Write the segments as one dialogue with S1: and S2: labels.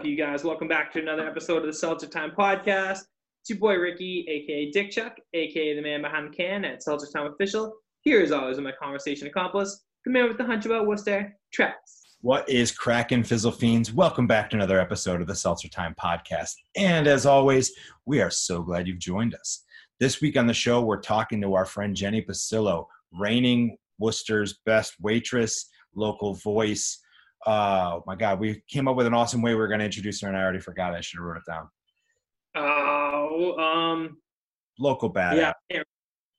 S1: Up, you guys? Welcome back to another episode of the Seltzer Time Podcast. It's your boy Ricky, aka Dick Chuck, aka the man behind the can at Seltzer Time Official. Here, as always, with my conversation accomplice, the man with the hunch about Worcester, Travis.
S2: What is cracking, Fizzle Fiends? Welcome back to another episode of the Seltzer Time Podcast. And as always, we are so glad you've joined us. This week on the show, we're talking to our friend Jenny Pacillo, reigning Worcester's best waitress, local voice. Oh my God, we came up with an awesome way we were going to introduce her, and I already forgot. I should have wrote it down.
S1: Oh, um,
S2: Local badass.
S1: yeah, I can't-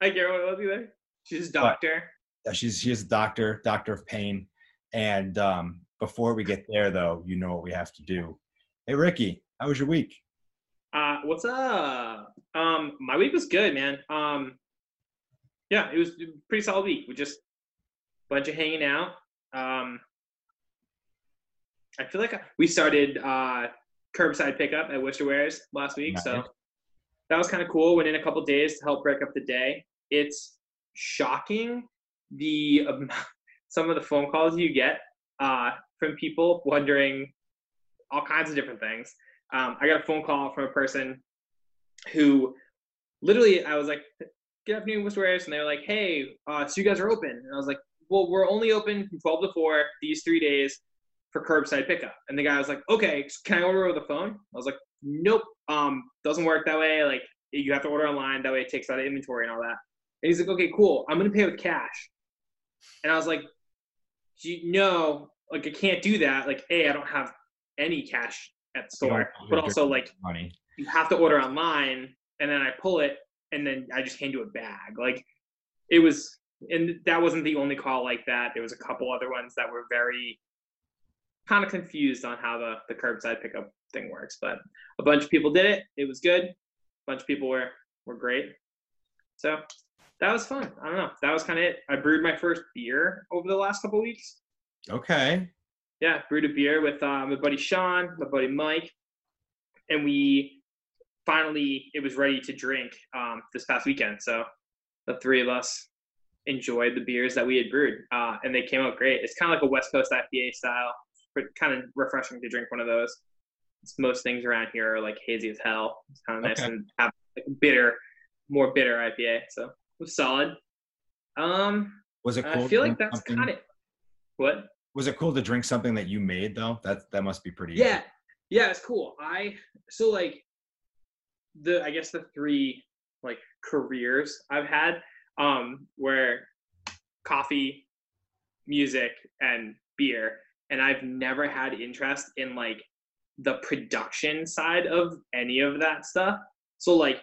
S1: I what was there. She's a doctor.
S2: Uh, She's she's a doctor, doctor of pain. And um, before we get there, though, you know what we have to do. Hey, Ricky, how was your week?
S1: Uh, what's up? Um, my week was good, man. Um, yeah, it was a pretty solid week. We just bunch of hanging out. Um, I feel like we started uh, curbside pickup at Worcester Wares last week, so that was kind of cool. Went in a couple days to help break up the day. It's shocking the um, some of the phone calls you get uh, from people wondering all kinds of different things. Um, I got a phone call from a person who literally I was like, "Good afternoon, Worcester Wares," and they were like, "Hey, uh, so you guys are open?" And I was like, "Well, we're only open from 12 to 4 these three days for curbside pickup." And the guy was like, "Okay, can I order over the phone?" I was like, "Nope, um, doesn't work that way. Like, you have to order online. That way, it takes out of inventory and all that." And he's like, "Okay, cool. I'm gonna pay with cash." And I was like, no, like, I can't do that. Like, a, I don't have any cash at the store, but also like."
S2: Money.
S1: you have to order online and then I pull it and then I just hand you a bag. Like it was and that wasn't the only call like that. There was a couple other ones that were very kind of confused on how the, the curbside pickup thing works. But a bunch of people did it. It was good. A bunch of people were were great. So that was fun. I don't know. That was kind of it. I brewed my first beer over the last couple weeks
S2: Okay.
S1: yeah, brewed a beer with uh, my buddy Sean, my buddy Mike, and we finally it was ready to drink um, this past weekend. So the three of us enjoyed the beers that we had brewed, uh, and they came out great. It's kind of like a West Coast IPA style, but kind of refreshing to drink one of those. It's, most things around here are like hazy as hell. It's kind of nice
S2: Okay.
S1: and have like bitter, more bitter IPA. So it was solid. Um,
S2: Was it cool?
S1: I feel like that's kind of what.
S2: Was it cool to drink something that you made though? That that must be pretty.
S1: yeah yeah it's cool i so like the i guess the three like careers i've had um where coffee music and beer and i've never had interest in like the production side of any of that stuff. So like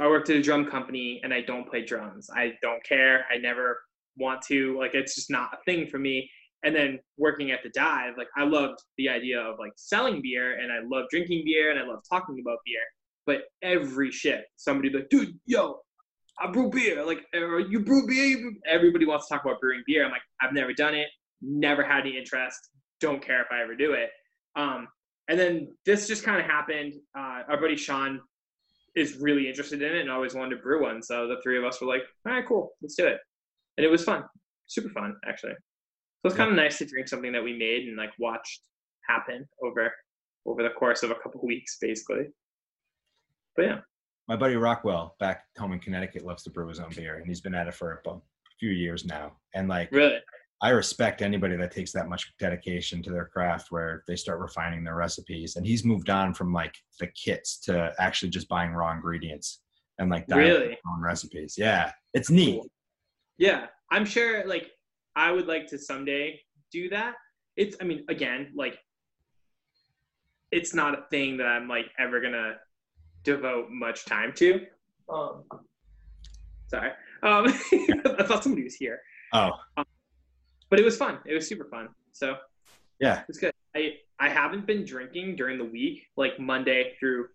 S1: i worked at a drum company and i don't play drums. I don't care. I never want to. Like it's just not a thing for me. And then working at the dive like i loved the idea of like selling beer and i love drinking beer and i love talking about beer. But every shift somebody like dude yo i brew beer. Like you brew beer? You brew-" everybody wants to talk about brewing beer. I'm like i've never done it never had any interest don't care if i ever do it. Um, and then this just kind of happened uh, our buddy sean is really interested in it and always wanted to brew one so the three of us were like all right cool let's do it. And it was fun super fun actually. So it's kind of nice to drink something that we made and like watched happen over over the course of a couple of weeks, basically. But yeah,
S2: My buddy Rockwell back home in Connecticut loves to brew his own beer, and he's been at it for a few years now. And like,
S1: really,
S2: I respect anybody that takes that much dedication to their craft, where they start refining their recipes. And he's moved on from like the kits to actually just buying raw ingredients and like dialing
S1: Really?
S2: own recipes. Yeah, it's neat.
S1: Cool. yeah, I'm sure. Like, I would like to someday do that. It's, I mean, again, like, it's not a thing that I'm like ever gonna devote much time to. Um, sorry, um, I thought somebody was here.
S2: Oh,
S1: but it was fun. It was super fun. So
S2: yeah.
S1: it's good. I I haven't been drinking during the week, like Monday through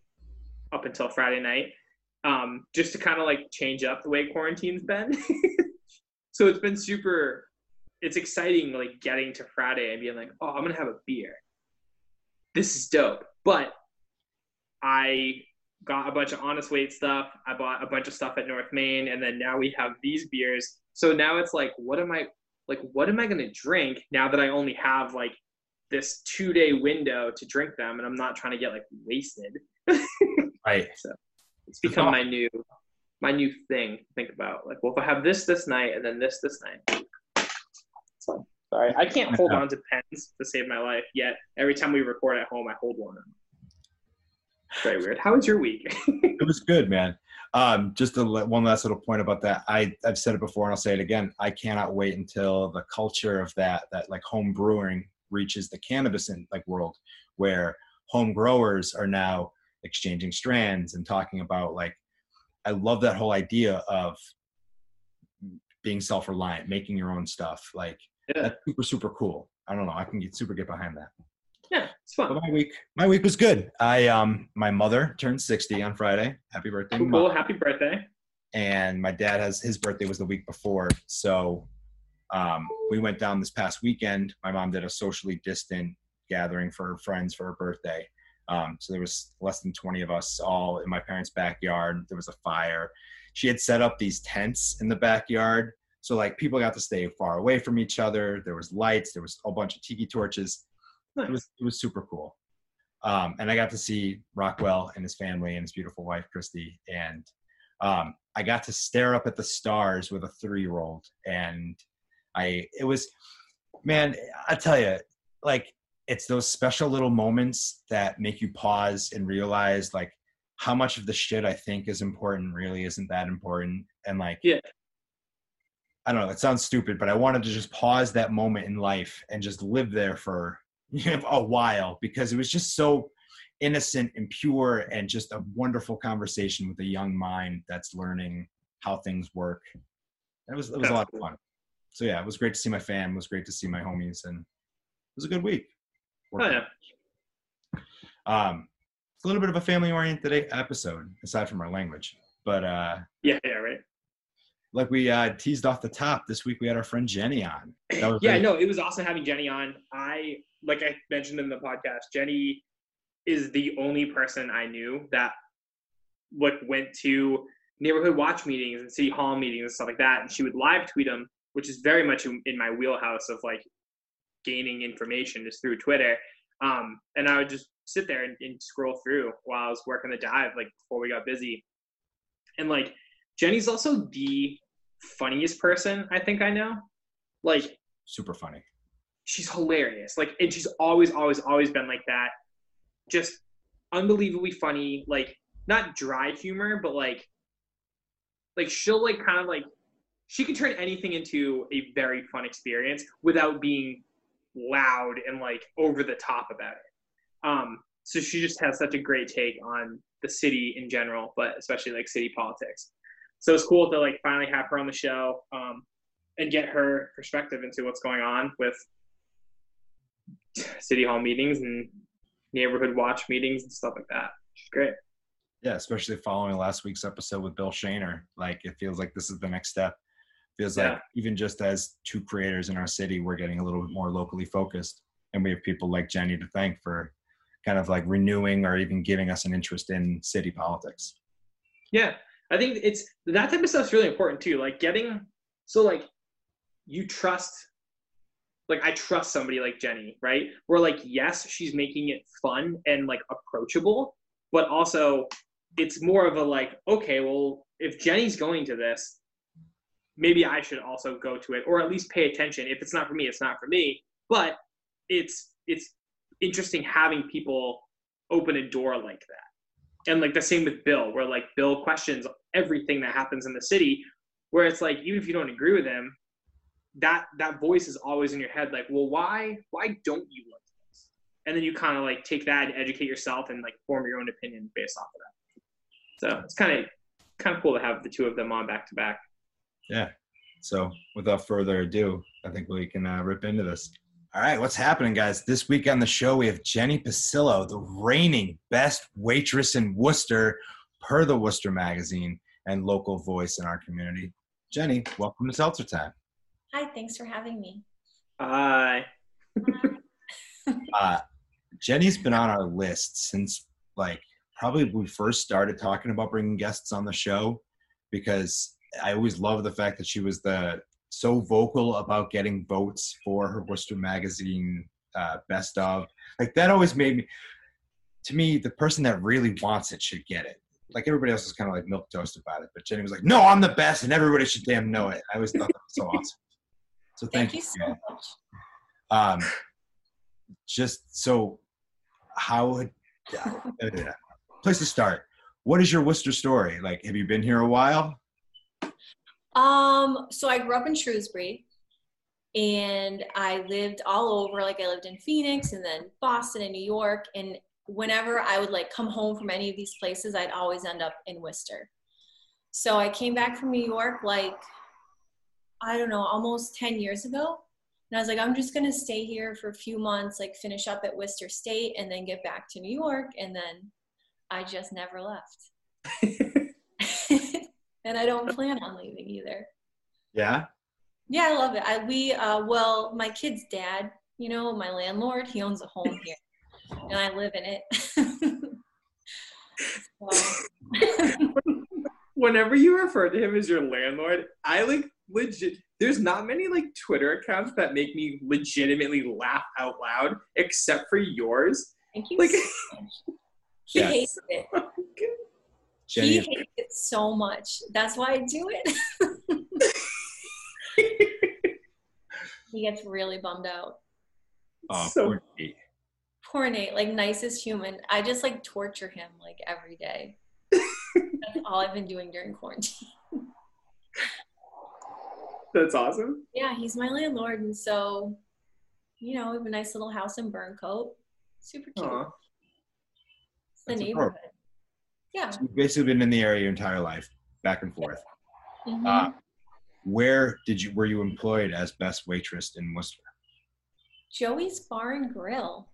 S1: up until Friday night, um, just to kind of like change up the way quarantine's been. so it's been super. It's exciting, like getting to Friday and being like, oh, I'm gonna have a beer. This is dope. But I got a bunch of honest weight stuff. I bought a bunch of stuff at North Main, and then now we have these beers. So now it's like, what am I like? What am I gonna drink now that I only have like this two day window to drink them, and I'm not trying to get like wasted.
S2: right.
S1: So it's become my new my new thing to think about. Like, well, if I have this this night and then this this night. So, sorry, I can't hold on to pens to save my life yet. Every time we record at home, I hold one. Very weird. How was your week?
S2: it was good, man. Um, just a, one last little point about that. I, I've said it before and I'll say it again. I cannot wait until the culture of that, that like home brewing reaches the cannabis in like world where home growers are now exchanging strands and talking about like, I love that whole idea of being self-reliant, making your own stuff. Like yeah. that's super, super cool. I don't know. I can get super get behind that.
S1: It's fun.
S2: my week, my week was good. I um, my mother turned sixty on Friday. Happy birthday!
S1: Cool, cool. happy birthday.
S2: And my dad has his birthday was the week before, so um, we went down this past weekend. My mom did a socially distant gathering for her friends for her birthday. Um, so there was less than 20 of us all in my parents' backyard. There was a fire. She had set up these tents in the backyard. So like people got to stay far away from each other. There was lights. There was a bunch of tiki torches. It was it was super cool. Um, and I got to see Rockwell and his family and his beautiful wife Christy, and um, I got to stare up at the stars with a three-year-old, and I it was, man, I tell you, like it's those special little moments that make you pause and realize like how much of the shit I think is important really isn't that important, and like
S1: yeah.
S2: I don't know. It sounds stupid, but I wanted to just pause that moment in life and just live there for a while because it was just so innocent and pure and just a wonderful conversation with a young mind that's learning how things work. it was it was a lot of fun. So yeah, it was great to see my fam. It was great to see my homies, and it was a good week.
S1: Oh yeah.
S2: Um, it's a little bit of a family-oriented episode, aside from our language, but uh,
S1: yeah, yeah, right
S2: like we uh, teased off the top this week we had our friend jenny on
S1: yeah no it was awesome having jenny on i like i mentioned in the podcast jenny is the only person i knew that like went to neighborhood watch meetings and city hall meetings and stuff like that and she would live tweet them which is very much in my wheelhouse of like gaining information just through twitter um, and i would just sit there and, and scroll through while i was working the dive like before we got busy and like Jenny's also the funniest person I think I know. Like
S2: super funny.
S1: She's hilarious. Like and she's always always always been like that. Just unbelievably funny, like not dry humor, but like like she'll like kind of like she can turn anything into a very fun experience without being loud and like over the top about it. Um, so she just has such a great take on the city in general, but especially like city politics so it's cool to like finally have her on the show um, and get her perspective into what's going on with city hall meetings and neighborhood watch meetings and stuff like that. Great.
S2: Yeah, especially following last week's episode with Bill Shaner. Like it feels like this is the next step. Feels yeah. like even just as two creators in our city, we're getting a little bit more locally focused. And we have people like Jenny to thank for kind of like renewing or even giving us an interest in city politics.
S1: Yeah. I think it's that type of stuff's really important too. Like getting so like you trust like I trust somebody like Jenny, right? Where like yes, she's making it fun and like approachable, but also it's more of a like, okay, well, if Jenny's going to this, maybe I should also go to it or at least pay attention. If it's not for me, it's not for me. But it's it's interesting having people open a door like that. And like the same with Bill, where like Bill questions everything that happens in the city where it's like even if you don't agree with him that that voice is always in your head like well why why don't you like this and then you kind of like take that and educate yourself and like form your own opinion based off of that so it's kind of kind of cool to have the two of them on back to back
S2: yeah so without further ado i think we can uh, rip into this all right, what's happening, guys? This week on the show, we have Jenny Pacillo, the reigning best waitress in Worcester, per the Worcester Magazine and local voice in our community. Jenny, welcome to Seltzer Time.
S3: Hi, thanks for having me.
S1: Hi.
S2: uh, Jenny's been on our list since like probably we first started talking about bringing guests on the show because I always love the fact that she was the so vocal about getting votes for her Worcester magazine uh, best of. Like that always made me. To me, the person that really wants it should get it. Like everybody else is kind of like milk toast about it, but Jenny was like, "No, I'm the best, and everybody should damn know it." I always thought that was so awesome. So thank,
S3: Thank you so much.
S2: Um, just so, how would uh, place to start? What is your Worcester story? Like, have you been here a while?
S3: Um, so I grew up in Shrewsbury and I lived all over. Like I lived in Phoenix and then Boston and New York. And whenever I would like come home from any of these places, I'd always end up in Worcester. So I came back from New York like I don't know, almost 10 years ago. And I was like, I'm just gonna stay here for a few months, like finish up at Worcester State and then get back to New York. And then I just never left. and I don't plan on leaving either.
S2: Yeah.
S3: Yeah, I love it. I we uh well, my kid's dad, you know, my landlord, he owns a home here. and I live in it.
S1: Whenever you refer to him as your landlord, I like legit. There's not many like Twitter accounts that make me legitimately laugh out loud, except for yours.
S3: thank you
S1: Like,
S3: so. He
S2: Yes.
S3: hates it.
S2: Oh Jenny,
S3: He hates it so much. That's why I do it. he gets really bummed out.
S2: oh,
S1: so
S2: poor Pete.
S3: Poor Nate, like nicest human. I just like torture him like every day. That's all I've been doing during quarantine.
S1: That's awesome.
S3: Yeah, he's my landlord, and so you know, we have a nice little house in Burncoat. Super cute.
S1: Aw.
S3: It's the
S2: That's
S3: neighborhood. Yeah.
S2: So you've basically been in the area your entire life, back and forth.
S3: Mhm.
S2: Uh, where did you were you employed as best waitress in Worcester?
S3: Joey's Bar and Grill.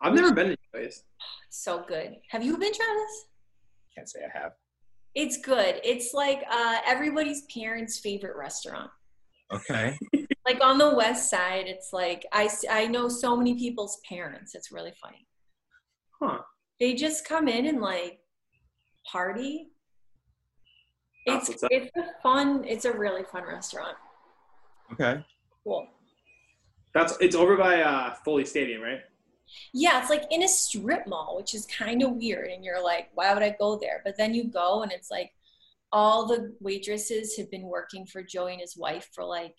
S1: I've never been to your place.
S3: So good. Have you been, Travis?
S2: Can't say I have.
S3: It's good. It's like uh, everybody's parents' favorite restaurant.
S2: Okay.
S3: Like on the west side, it's like I I know so many people's parents. It's really funny.
S1: Huh.
S3: They just come in and like party. It's it's a fun. It's a really fun restaurant.
S2: Okay.
S3: Cool.
S1: That's it's over by uh, Foley Stadium, right?
S3: Yeah, it's like in a strip mall, which is kind of weird. And you're like, why would I go there? But then you go and it's like all the waitresses have been working for Joey and his wife for like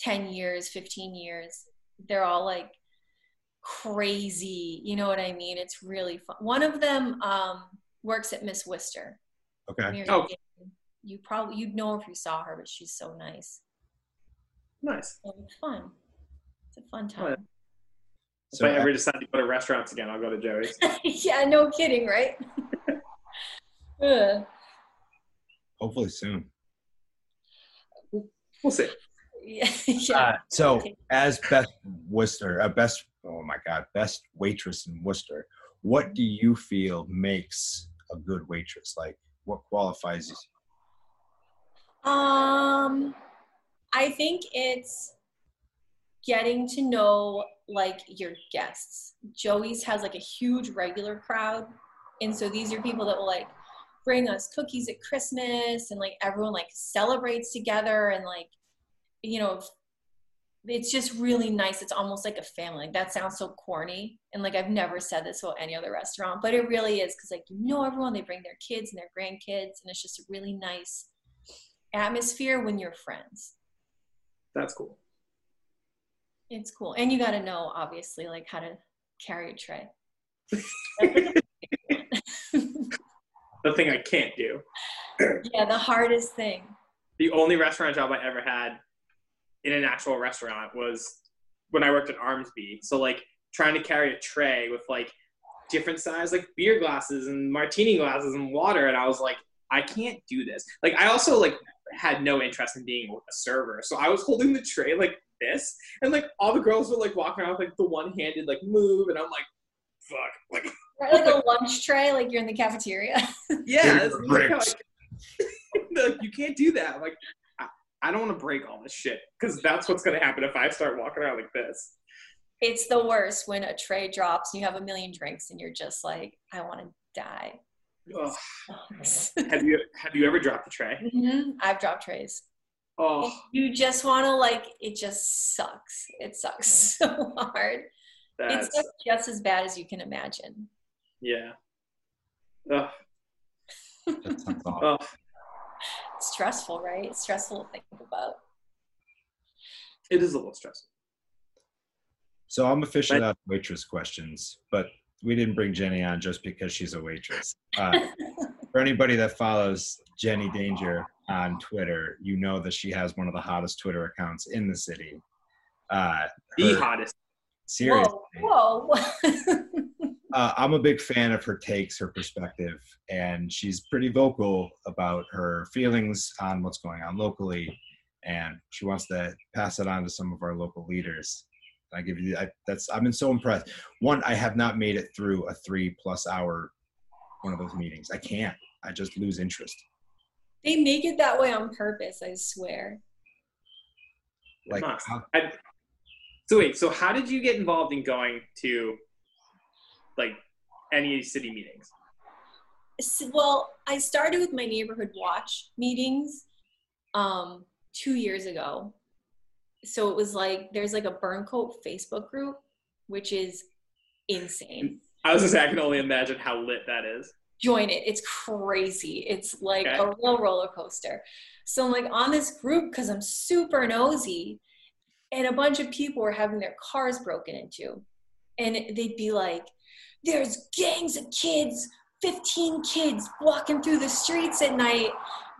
S3: 10 years, 15 years. They're all like crazy. You know what I mean? It's really fun. One of them um, works at Miss Worcester.
S2: Okay.
S3: Mary
S1: Oh.
S3: Jane. You probably, you'd know if you saw her, but she's so nice.
S1: Nice.
S3: So it's fun. It's a fun
S1: Oh, yeah.
S3: Time.
S2: So
S1: if I ever decide to go to restaurants again, I'll go to Joey's.
S3: yeah, no kidding, right?
S2: Hopefully soon.
S1: We'll see.
S3: yeah. yeah.
S2: Uh, so as best Worcester, uh, best oh my god, best waitress in Worcester, what do you feel makes a good waitress? Like what qualifies you?
S3: Um, I think it's getting to know like your guests. Joey's has like a huge regular crowd, and so these are people that will like bring us cookies at Christmas, and like everyone like celebrates together, and like you know. It's just really nice. It's almost like a family. That sounds so corny, and like I've never said this about any other restaurant, but it really is because like you know everyone. They bring their kids and their grandkids, and it's just a really nice atmosphere when you're friends.
S1: That's cool.
S3: It's cool. And you got to know, obviously, like how to carry a tray.
S1: The thing I can't do.
S3: yeah, the hardest thing.
S1: The only restaurant job I ever had in an actual restaurant was when I worked at Armsby. So like trying to carry a tray with like different size like beer glasses and martini glasses and water, and I was like, I can't do this. Like I also like had no interest in being a server, so I was holding the tray like this, and like all the girls were like walking around with like the one-handed like move, and I'm like, fuck, like
S3: Right, like a lunch tray, like you're in the cafeteria.
S1: yeah, like how
S2: bricks.
S1: I- They're like, you can't do that. Like, I, I don't want to break all this shit because that's what's gonna happen if I start walking around like this.
S3: it's the worst when a tray drops and you have a million drinks and you're just like, I want to die.
S1: Ugh. Have you have you ever dropped a tray?
S3: Mhm, I've dropped trays.
S1: Oh,
S3: You just want to like it. Just sucks. It sucks so hard.
S1: that's
S3: It's just, just as bad as you can imagine.
S1: yeah. Ugh,
S2: That
S1: ugh.
S3: Stressful, right? It's stressful to think about.
S1: It is a little stressful.
S2: So I'm officially
S1: Right.
S2: out of waitress questions, but we didn't bring Jenny on just because she's a waitress. Uh, for anybody that follows Jenny Danger on Twitter, you know that she has one of the hottest Twitter accounts in the city. Uh,
S1: The
S2: her-
S1: hottest.
S2: seriously.
S3: Whoa, whoa.
S2: uh, I'm a big fan of her takes, her perspective, and she's pretty vocal about her feelings on what's going on locally, and she wants to pass it on to some of our local leaders. I give you I, that's I've been so impressed. One, I have not made it through a three plus hour one of those meetings. I can't. I just lose interest.
S3: They make it that way on purpose, I swear.
S2: Like how-
S1: I, so wait, so how did you get involved in going to like any city meetings?
S3: S- Well, I started with my neighborhood watch meetings um, two years ago. So it was like there's like a Burncoat Facebook group, which is insane.
S1: I was just I can only imagine how lit that is.
S3: Join it. It's crazy. It's like
S1: Okay.
S3: a real roller coaster. So I'm like on this group because I'm super nosy, and a bunch of people were having their cars broken into, and they'd be like, "There's gangs of kids, 15 kids walking through the streets at night."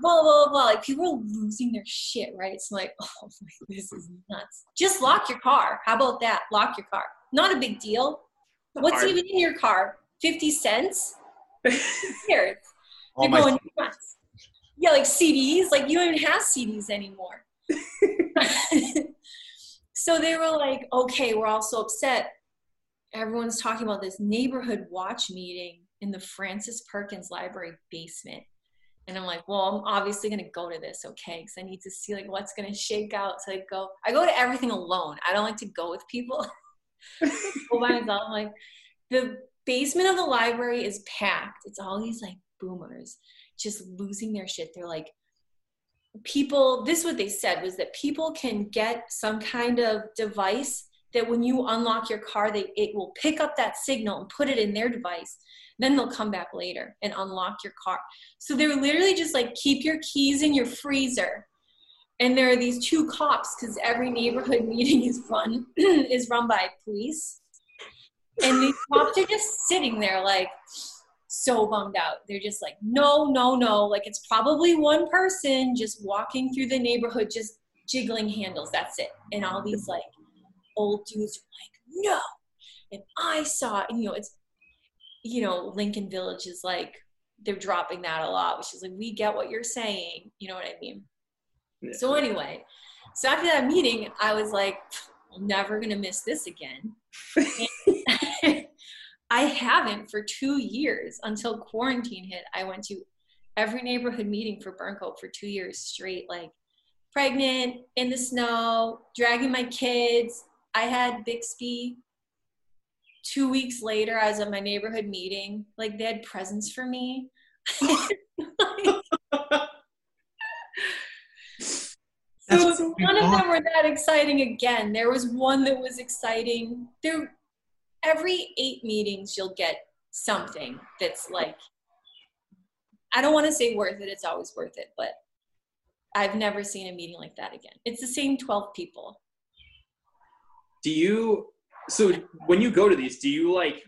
S3: Blah blah blah. Like people are losing their shit, right? It's like, oh, this is nuts. Just lock your car. How about that? Lock your car. Not a big deal. What's
S1: Hard.
S3: even in your car? 50 cents? Here,
S2: all
S3: they're
S2: my
S3: going nuts. Yeah, like CDs. Like you don't even have CDs anymore. so they were like, okay, we're all so upset. Everyone's talking about this neighborhood watch meeting in the Frances Perkins Library basement. And I'm like, well, I'm obviously gonna go to this, okay? Because I need to see like what's gonna shake out. So I go, I go to everything alone. I don't like to go with people. go by myself. I'm like, the basement of the library is packed. It's all these like boomers just losing their shit. They're like, people, this is what they said was that people can get some kind of device that when you unlock your car, they it will pick up that signal and put it in their device. Then they'll come back later and unlock your car. So they're literally just like keep your keys in your freezer. And there are these two cops because every neighborhood meeting is run is run by police. And these cops are just sitting there like so bummed out. They're just like, no, no, no. Like it's probably one person just walking through the neighborhood, just jiggling handles. That's it. And all these like old dudes are like, no. And I saw, and you know, it's, you know, Lincoln Village is like, they're dropping that a lot, which is like, we get what you're saying. You know what I mean?
S1: Yeah.
S3: So anyway, so after that meeting, I was like, I'm never gonna miss this again. I haven't for two years until quarantine hit. I went to every neighborhood meeting for Burncoat for two years straight, like pregnant, in the snow, dragging my kids. I had Bixby. Two weeks later, I was at my neighborhood meeting. Like they had presents for me. So none of them were that exciting again. There was one that was exciting. There every eight meetings you'll get something that's like I don't want to say worth it, it's always worth it, but I've never seen a meeting like that again. It's the same 12 people.
S1: Do you so when you go to these, do you like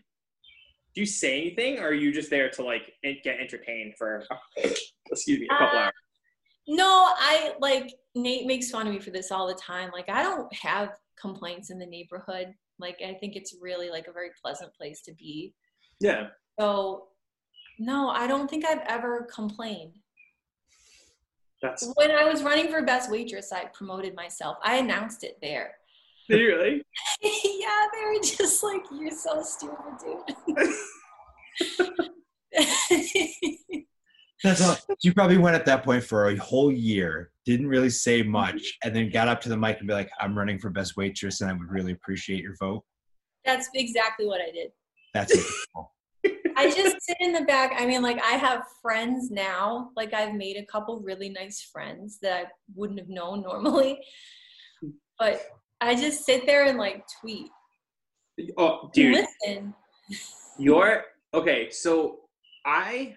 S1: do you say anything or are you just there to like get entertained for excuse me, a couple
S3: Uh,
S1: hours?
S3: No, I like Nate makes fun of me for this all the time. Like I don't have complaints in the neighborhood. Like I think it's really like a very pleasant place to be.
S1: Yeah.
S3: So no, I don't think I've ever complained.
S1: That's
S3: When I was running for best waitress, I promoted myself. I announced it there.
S1: did you really?
S3: yeah, they were just like, "You're so stupid, dude."
S2: That's all. You probably went at that point for a whole year, didn't really say mm-hmm. much, and then got up to the mic and be like, "I'm running for best waitress, and I would really appreciate your vote."
S3: That's exactly what I did.
S2: That's incredible.
S3: I just sit in the back. I mean, like I have friends now. Like I've made a couple really nice friends that I wouldn't have known normally. But I just sit there and like tweet.
S1: Oh, dude,
S3: Listen.
S1: you're okay. So I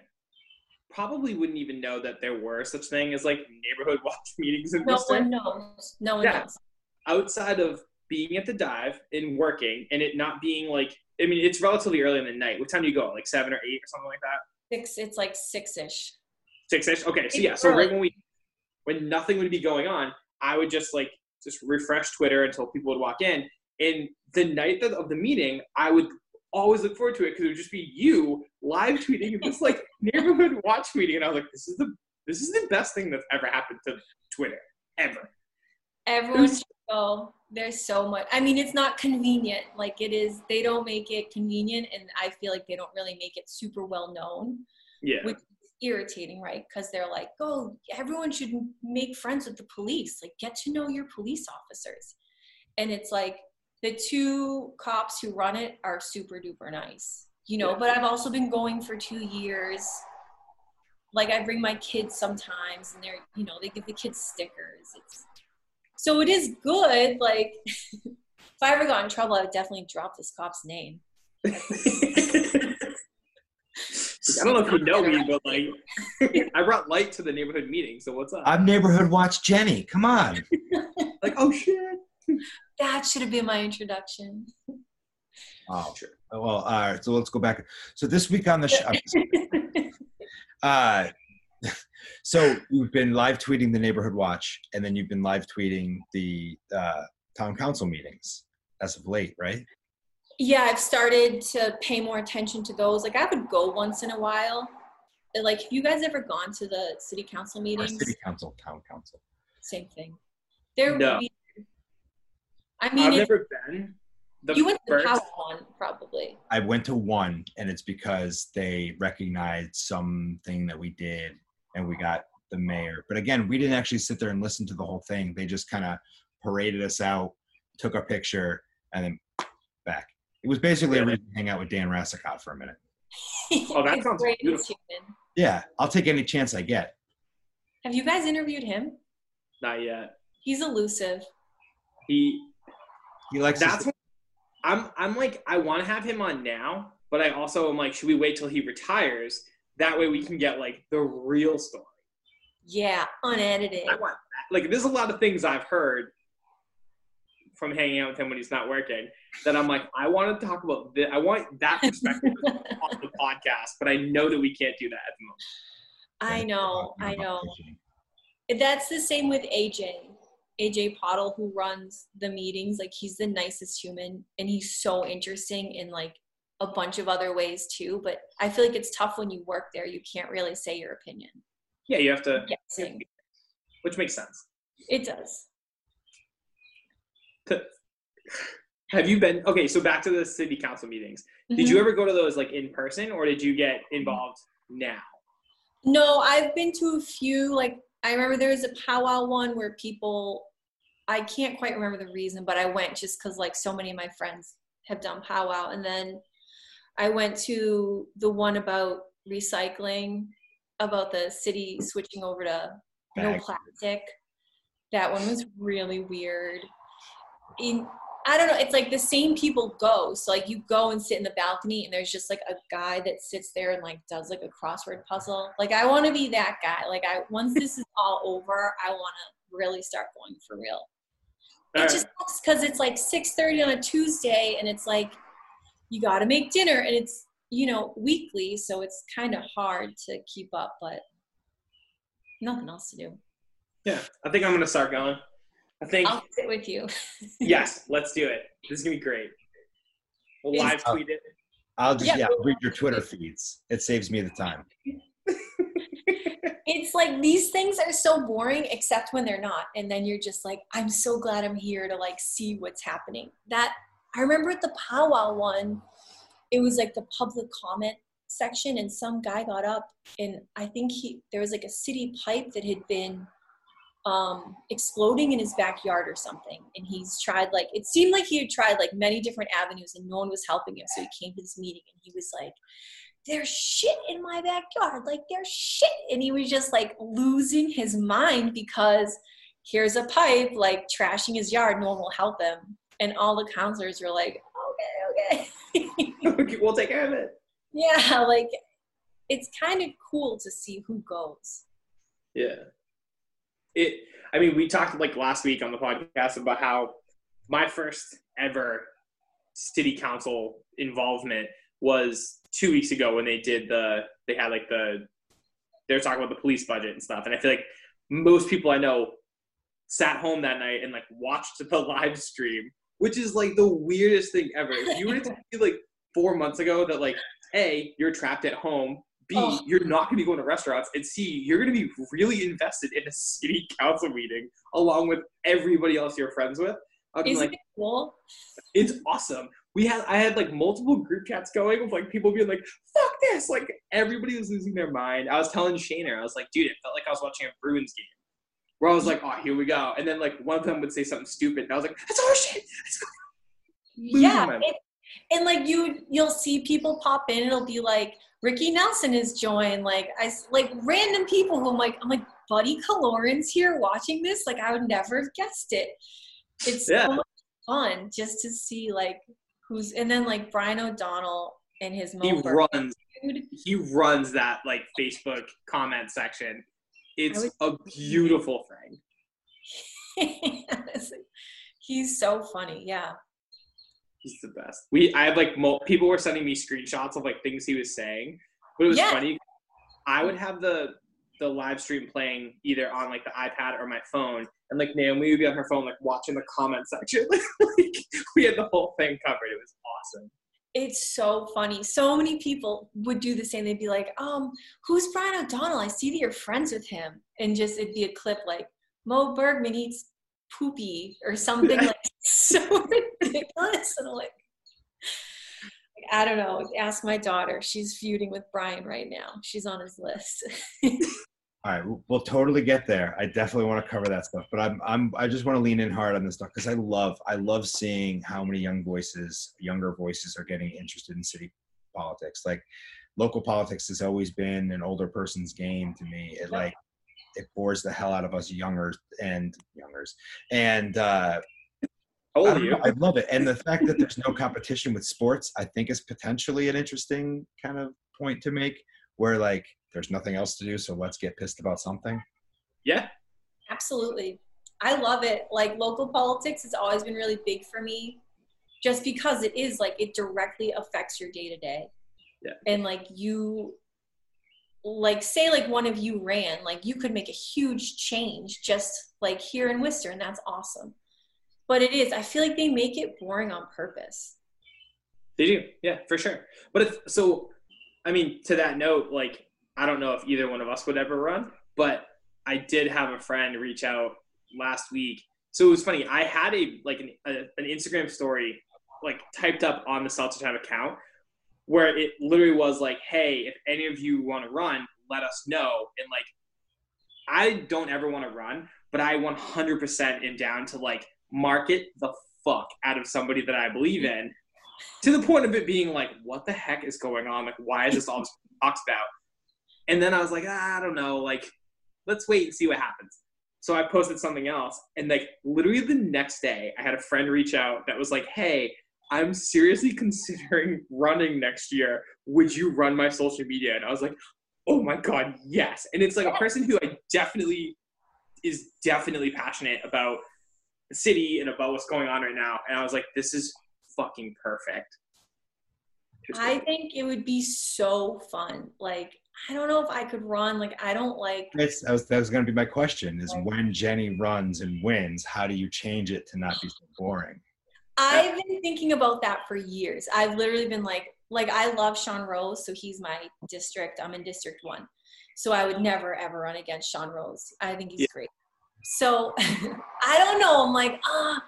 S1: probably wouldn't even know that there were such thing as like neighborhood watch meetings in
S3: No
S1: Worcester.
S3: one knows. No one
S1: Yeah.
S3: knows.
S1: outside of being at the dive and working and it not being like I mean it's relatively early in the night. What time do you go? Like seven or eight or something like that?
S3: Six it's like six ish.
S1: Six ish? Okay, so yeah, so right when we when nothing would be going on, I would just like just refresh Twitter until people would walk in. And the night of the meeting, I would always look forward to it because it would just be you live tweeting this like neighborhood watch meeting, and I was like, this is the this is the best thing that's ever happened to Twitter ever.
S3: Everyone should go. There's so much. I mean, it's not convenient. Like it is. They don't make it convenient, and I feel like they don't really make it super well known.
S1: Yeah.
S3: which is irritating, right? Because they're like, oh, everyone should make friends with the police. Like, get to know your police officers. And it's like the two cops who run it are super duper nice, you know.
S1: Yeah.
S3: But I've also been going for two years. Like, I bring my kids sometimes, and they're, you know, they give the kids stickers. It's so it is good. Like, if I ever got in trouble, I would definitely drop this cop's name.
S1: I don't know if you know me, but like, I brought light to the neighborhood meeting. So what's up?
S2: I'm neighborhood watch Jenny. Come on.
S1: like, oh shit.
S3: That should have been my introduction.
S2: Oh,
S1: Sure.
S2: well, all right. So let's go back. So this week on the show, uh, so you've been live tweeting the neighborhood watch, and then you've been live tweeting the uh, town council meetings as of late, right?
S3: yeah i've started to pay more attention to those like i would go once in a while like have you guys ever gone to the city council
S2: Or
S3: meetings
S2: city council, town council.
S3: same thing they're
S1: No.
S3: weird. I mean
S1: I've never been. The
S3: you went to the
S1: first,
S3: power one probably
S2: I went to one, and it's because they recognized something that we did, and we got the mayor. But again, we didn't actually sit there and listen to the whole thing. They just kind of paraded us out, took a picture, and then back. It was basically a
S1: Really?
S2: reason to hang out with Dan Rassicott for a minute.
S1: Oh, that sounds
S3: great
S1: beautiful.
S2: Yeah, I'll take any chance I get.
S3: have you guys interviewed him
S1: Not yet.
S3: he's elusive
S1: He.
S2: He likes.
S1: That's.
S2: to,
S1: What, I'm. I'm like. I want to have him on now, but I also am like, should we wait till he retires? That way we can get like the real story.
S3: yeah unedited
S1: I want that. Like, there's a lot of things I've heard from hanging out with him when he's not working that I'm like, I want to talk about this. I want that perspective on the podcast, but I know that we can't do that at the moment.
S3: i know i know That's the same with AJ. AJ Pottle, who runs the meetings, like he's the nicest human and he's so interesting in like a bunch of other ways too. But I feel like it's tough when you work there. You can't really say your opinion.
S1: Yeah, you have to,
S3: Guessing.
S1: which makes sense.
S3: It does.
S1: Have you been okay? So back to the city council meetings. Did you
S3: Mhm.
S1: ever go to those like in person, or did you get involved now?
S3: No, I've been to a few. Like I remember there was a powwow one where people. I can't quite remember the reason, but I went just because like so many of my friends have done powwow, and then I went to the one about recycling, about the city switching over to no plastic. That one was really weird. In I don't know, it's like the same people go. So like you go and sit in the balcony and there's just like a guy that sits there and like does like a crossword puzzle. Like I want to be that guy. Like I once this is all over, I want to really start going for real. It
S1: Alright.
S3: just sucks because it's like 6:30 on a Tuesday and it's like you got to make dinner and it's you know weekly, so it's kind of hard to keep up, but nothing else to do.
S1: Yeah, I think I'm gonna start going. I think
S3: I'll sit with you.
S1: yes, let's do it. This is gonna be great. We'll
S3: Is-
S1: live tweet it.
S2: I'll just
S3: Yeah.
S2: yeah, read your Twitter feeds. It saves me the time.
S3: it's like these things are so boring except when they're not. And then you're just like i'm so glad i'm here to like see what's happening. That i remember at the powwow one. It was like the public comment section and some guy got up and i think he there was like a city pipe that had been um exploding in his backyard or something. And he's tried like it seemed like he had tried like many different avenues and no one was helping him. So he came to this meeting and he was like there's shit in my backyard. Like there's shit. And he was just like losing his mind because here's a pipe, like trashing his yard. No one will help him. And all the counselors were like, okay, okay.
S1: okay, we'll take care of it.
S3: yeah, like it's kind of cool to see who goes.
S1: Yeah. It I mean, we talked like last week on the podcast about how my first ever city council involvement was two weeks ago when they did the they had like the they're talking about the police budget and stuff. And I feel like most people I know sat home that night and like watched the live stream, which is like the weirdest thing ever. If you were to tell me like four months ago that like A, you're trapped at home, B,
S3: Oh.
S1: you're not gonna be going to restaurants, and C, you're gonna be really invested in a city council meeting along with everybody else you're friends with. Be
S3: Isn't
S1: like,
S3: it cool?
S1: it's awesome. We had I had like multiple group chats going with like people being like, fuck this. Like everybody was losing their mind. I was telling Shaner, I was like, dude, it felt like I was watching a Bruins game. Where I was like, oh, here we go. And then like one of them would say something stupid, and I was like, that's our shit. Let's go. Losing
S3: yeah it, and like you you'll see people pop in it'll be like ricky nelson is joined like I like random people who i'm like i'm like buddy caloran's here watching this like i would never have guessed it it's
S1: Yeah.
S3: so much fun just to see like who's and then like brian o'donnell and his
S1: He runs
S3: dude
S1: he runs that like Facebook comment section. It's
S3: would-
S1: a beautiful thing.
S3: he's so funny yeah
S1: He's the best. We I have like mul- people were sending me screenshots of like things he was saying, but it was
S3: Yeah.
S1: funny. I would have the the live stream playing either on like the iPad or my phone, and like Naomi would be on her phone like watching the comment section. like we had the whole thing covered. It was awesome.
S3: it's so funny. So many people would do the same. They'd be like, um, who's Brian O'Donnell? I see that you're friends with him. And just it'd be a clip like Moe Bergman eats poopy or something like so ridiculous. And I'm like, I don't know. Ask my daughter. She's feuding with Brian right now. She's on his list.
S2: All right, we'll- totally get there. I definitely want to cover that stuff, but I'm I'm I just want to lean in hard on this stuff because I love I love seeing how many young voices, younger voices, are getting interested in city politics. Like local politics has always been an older person's game to me. It like it bores the hell out of us younger and youngers, and uh,
S1: How
S2: I,
S1: old are
S2: don't
S1: you?
S2: know, I love it. And the fact that there's no competition with sports, I think, is potentially an interesting kind of point to make. Where like there's nothing else to do, so let's get pissed about something.
S1: Yeah,
S3: Absolutely. I love it. Like local politics has always been really big for me just because it is like it directly affects your day to day.
S1: Yeah.
S3: And like you like say like one of you ran, like you could make a huge change just like here in Worcester and that's awesome. But it is, I feel like they make it boring on purpose.
S1: They do, yeah, for sure. But if so, I mean, to that note, like I don't know if either one of us would ever run, but I did have a friend reach out last week. So it was funny. I had a like an, a, an Instagram story like typed up on the Seltzer Time account where it literally was like, "Hey, if any of you want to run, let us know." And like, I don't ever want to run, but I 100% am down to like market the fuck out of somebody that I believe in to the point of it being like, what the heck is going on? Like, why is this all talks about? And then I was like, ah, I don't know. Like, let's wait and see what happens. So I posted something else, and like literally the next day, I had a friend reach out that was like, "Hey, I'm seriously considering running next year. Would you run my social media?" And I was like, "Oh my god, yes!" And it's like a person who I definitely is definitely passionate about the city and about what's going on right now. And I was like, "This is fucking perfect."
S3: I think it would be so fun. Like I don't know if I could run. Like I don't like
S2: That's, that was, that was going to be my question: is when Jenny runs and wins, how do you change it to not be so boring?
S3: I've been thinking about that for years. I've literally been like, like I love Sean Rose, so he's my district. I'm in District One, so I would never ever run against Sean Rose. I think he's
S1: Yeah.
S3: great. So I don't know. I'm like, ah,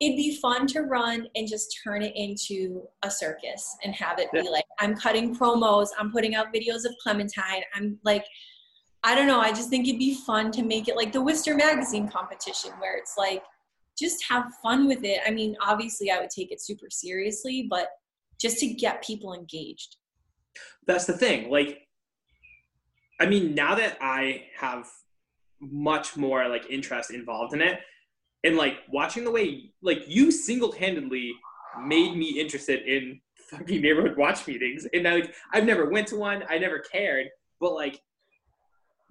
S3: it'd be fun to run and just turn it into a circus and have it be like I'm cutting promos, I'm putting out videos of Clementine. I'm like, I don't know. I just think it'd be fun to make it like the Worcester Magazine competition where it's like just have fun with it. I mean, obviously, I would take it super seriously, but just to get people engaged.
S1: That's the thing. Like, I mean, now that I have much more like interest involved in it, and like watching the way like you single-handedly made me interested in fucking neighborhood watch meetings, and like I've never went to one, I never cared, but like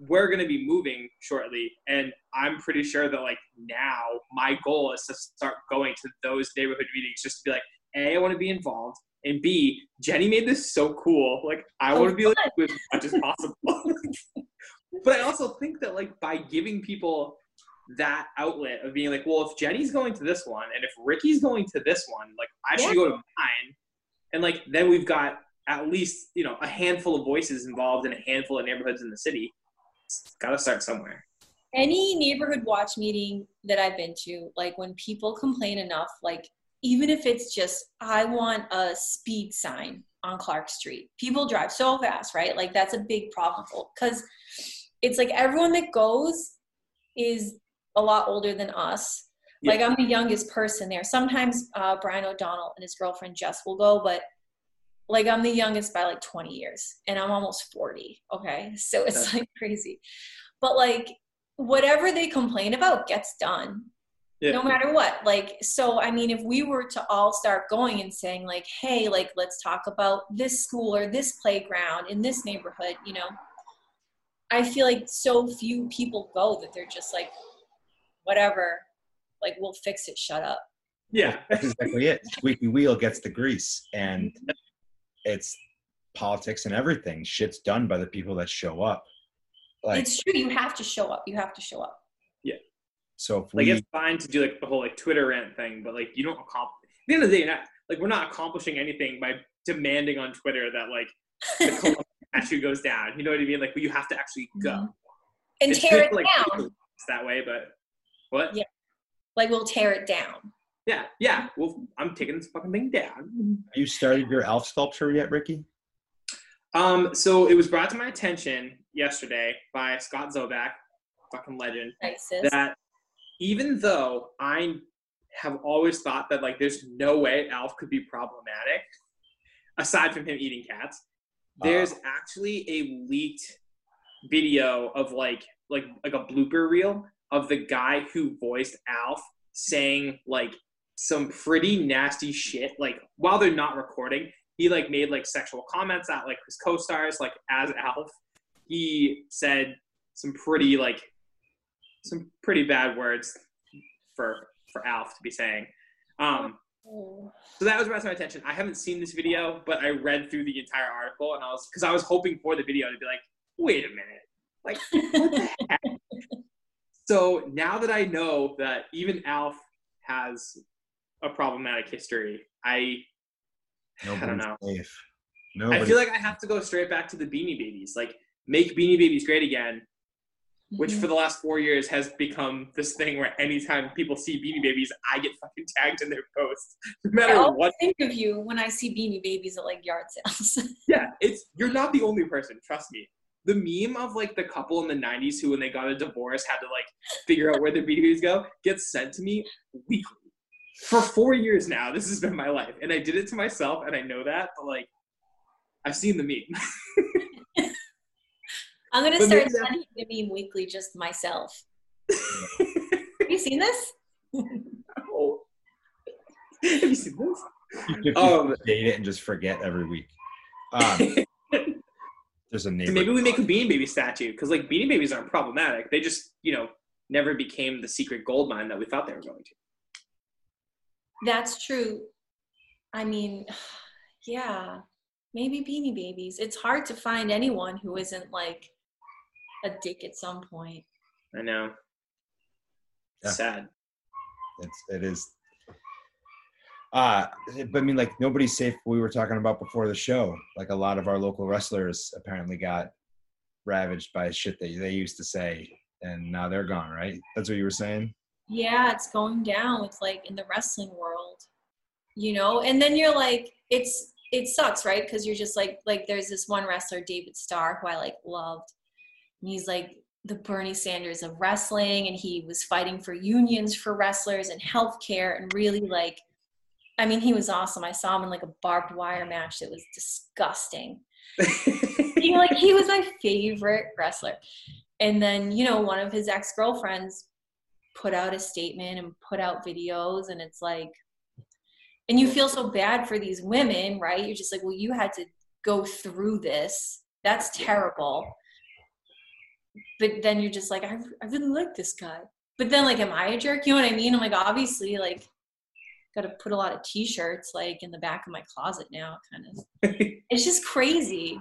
S1: we're going to be moving shortly. And i'm pretty sure that like now my goal is to start going to those neighborhood meetings just to be like a i want to be involved. And b jenny made this so cool. Like i
S3: Oh,
S1: want to be like as much as possible. But i also think that like by giving people that outlet of being like well if jenny's going to this one and if ricky's going to this one like i should go to mine and like then we've got at least you know a handful of voices involved in a handful of neighborhoods in the city it's got to start somewhere
S3: any neighborhood watch meeting that I've been to, like when people complain enough, like even if it's just, I want a speed sign on Clark Street. People drive so fast, right? Like that's a big problem because it's like everyone that goes is a lot older than us.
S1: Yeah.
S3: Like I'm the youngest person there. Sometimes uh, Brian O'Donnell and his girlfriend Jess will go, but like I'm the youngest by like 20 years and I'm almost 40. Okay. So it's like crazy. But like whatever they complain about gets done
S1: yeah
S3: no matter what like so i mean if we were to all start going and saying like hey like let's talk about this school or this playground in this neighborhood you know i feel like so few people go that they're just like whatever like we'll fix it shut up
S1: yeah
S2: That's exactly it. Squeaky wheel gets the grease, and it's politics and everything. Shit's done by the people that show up. Like
S3: it's true you have to show up you have to show up Yeah.
S2: so, if
S1: like
S2: we
S1: it's fine to do like the whole like twitter rant thing but like you don't accomplish at the end of the day you're not like we're not accomplishing anything by demanding on twitter that like the Columbus statue goes down you know what i mean like you have to actually go
S3: Mhm. and
S1: It's
S3: tear
S1: good
S3: it
S1: like,
S3: down
S1: that way but what
S3: Yeah. like we'll tear it down.
S1: Yeah yeah. Well i'm taking this fucking thing down.
S2: Have you started your Alf sculpture yet, Ricky?
S1: Um, so it was brought to my attention yesterday by Scott Zobak, fucking legend,
S3: nicest
S1: that even though I have always thought that like there's no way Alf could be problematic, aside from him eating cats, there's actually a leaked video of like like like a blooper reel of the guy who voiced Alf saying like some pretty nasty shit like while they're not recording he like made like sexual comments at like his co-stars like as Alf he said some pretty like some pretty bad words for for Alf to be saying um so that was brought to my attention. I haven't seen this video, but I read through the entire article and I was because I was hoping for the video to be like, wait a minute. Like what the heck? So now that I know that even Alf has a problematic history, I
S2: Nobody's
S1: don't know.
S2: safe.
S1: I feel like I have to go straight back to the Beanie Babies. Like make Beanie Babies great again, which
S3: Mhm.
S1: for the last four years has become this thing where anytime people see Beanie Babies, I get fucking tagged in their posts, no
S3: I
S1: matter
S3: always
S1: what
S3: think of you when I see Beanie Babies at like yard sales.
S1: Yeah, it's you're not the only person. Trust me. The meme of like the couple in the '90s who, when they got a divorce, had to like figure out where their BDBs go gets sent to me weekly for four years now. This has been my life, and I did it to myself, and I know that. But like, I've seen the meme.
S3: I'm gonna
S1: But
S3: start
S1: maybe that-
S3: sending the meme weekly just myself. Have you seen this?
S1: oh. Have you seen this?
S2: You should
S1: Um,
S2: date it and just forget every week. Um, there's a neighbor.
S1: Maybe we make a Beanie Baby statue because like Beanie Babies aren't problematic. They just you know never became the secret gold mine that we thought they were going to.
S3: That's true. I mean, yeah, maybe Beanie Babies. It's hard to find anyone who isn't like a dick at some point.
S1: I know.
S2: Yeah.
S1: Sad.
S2: It's it is. Uh, but I mean, like nobody's safe. We were talking about before the show. Like a lot of our local wrestlers apparently got ravaged by shit that they used to say, and now they're gone. Right? That's what you were saying.
S3: Yeah, it's going down with like in the wrestling world, you know. And then you're like, it's it sucks, right? Because you're just like like there's this one wrestler, David Starr, who I like loved, and he's like the Bernie Sanders of wrestling, and he was fighting for unions for wrestlers and healthcare, and really like, I mean, he was awesome. I saw him in like a barbed wire match that was disgusting. you know, like he was my favorite wrestler. And then, you know, one of his ex girlfriends put out a statement and put out videos, and it's like, and you feel so bad for these women, right? You're just like, well, you had to go through this. That's terrible. But then you're just like, I, I really like this guy. But then, like, am I a jerk? You know what I mean? I'm like, obviously, like, got to put a lot of t-shirts like in the back of my closet now kind of. It's just crazy.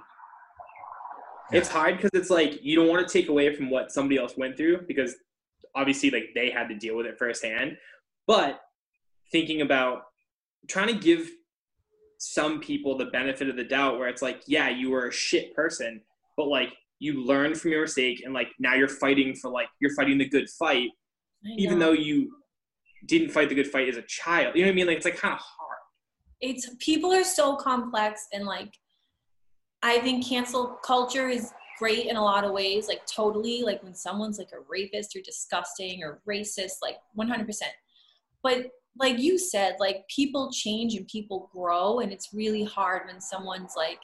S1: It's hard because it's like you don't want to take away from what somebody else went through because obviously like they had to deal with it firsthand. But thinking about trying to give some people the benefit of the doubt where it's like yeah you were a shit person but like you learned from your mistake and like now you're fighting for like you're fighting the good fight even though you didn't fight the good fight as a child. You know what I mean? Like it's like kind of hard.
S3: It's people are so complex and like I think cancel culture is great in a lot of ways, like totally like when someone's like a rapist or disgusting or racist, like 100%. But like you said, like people change and people grow and it's really hard when someone's like,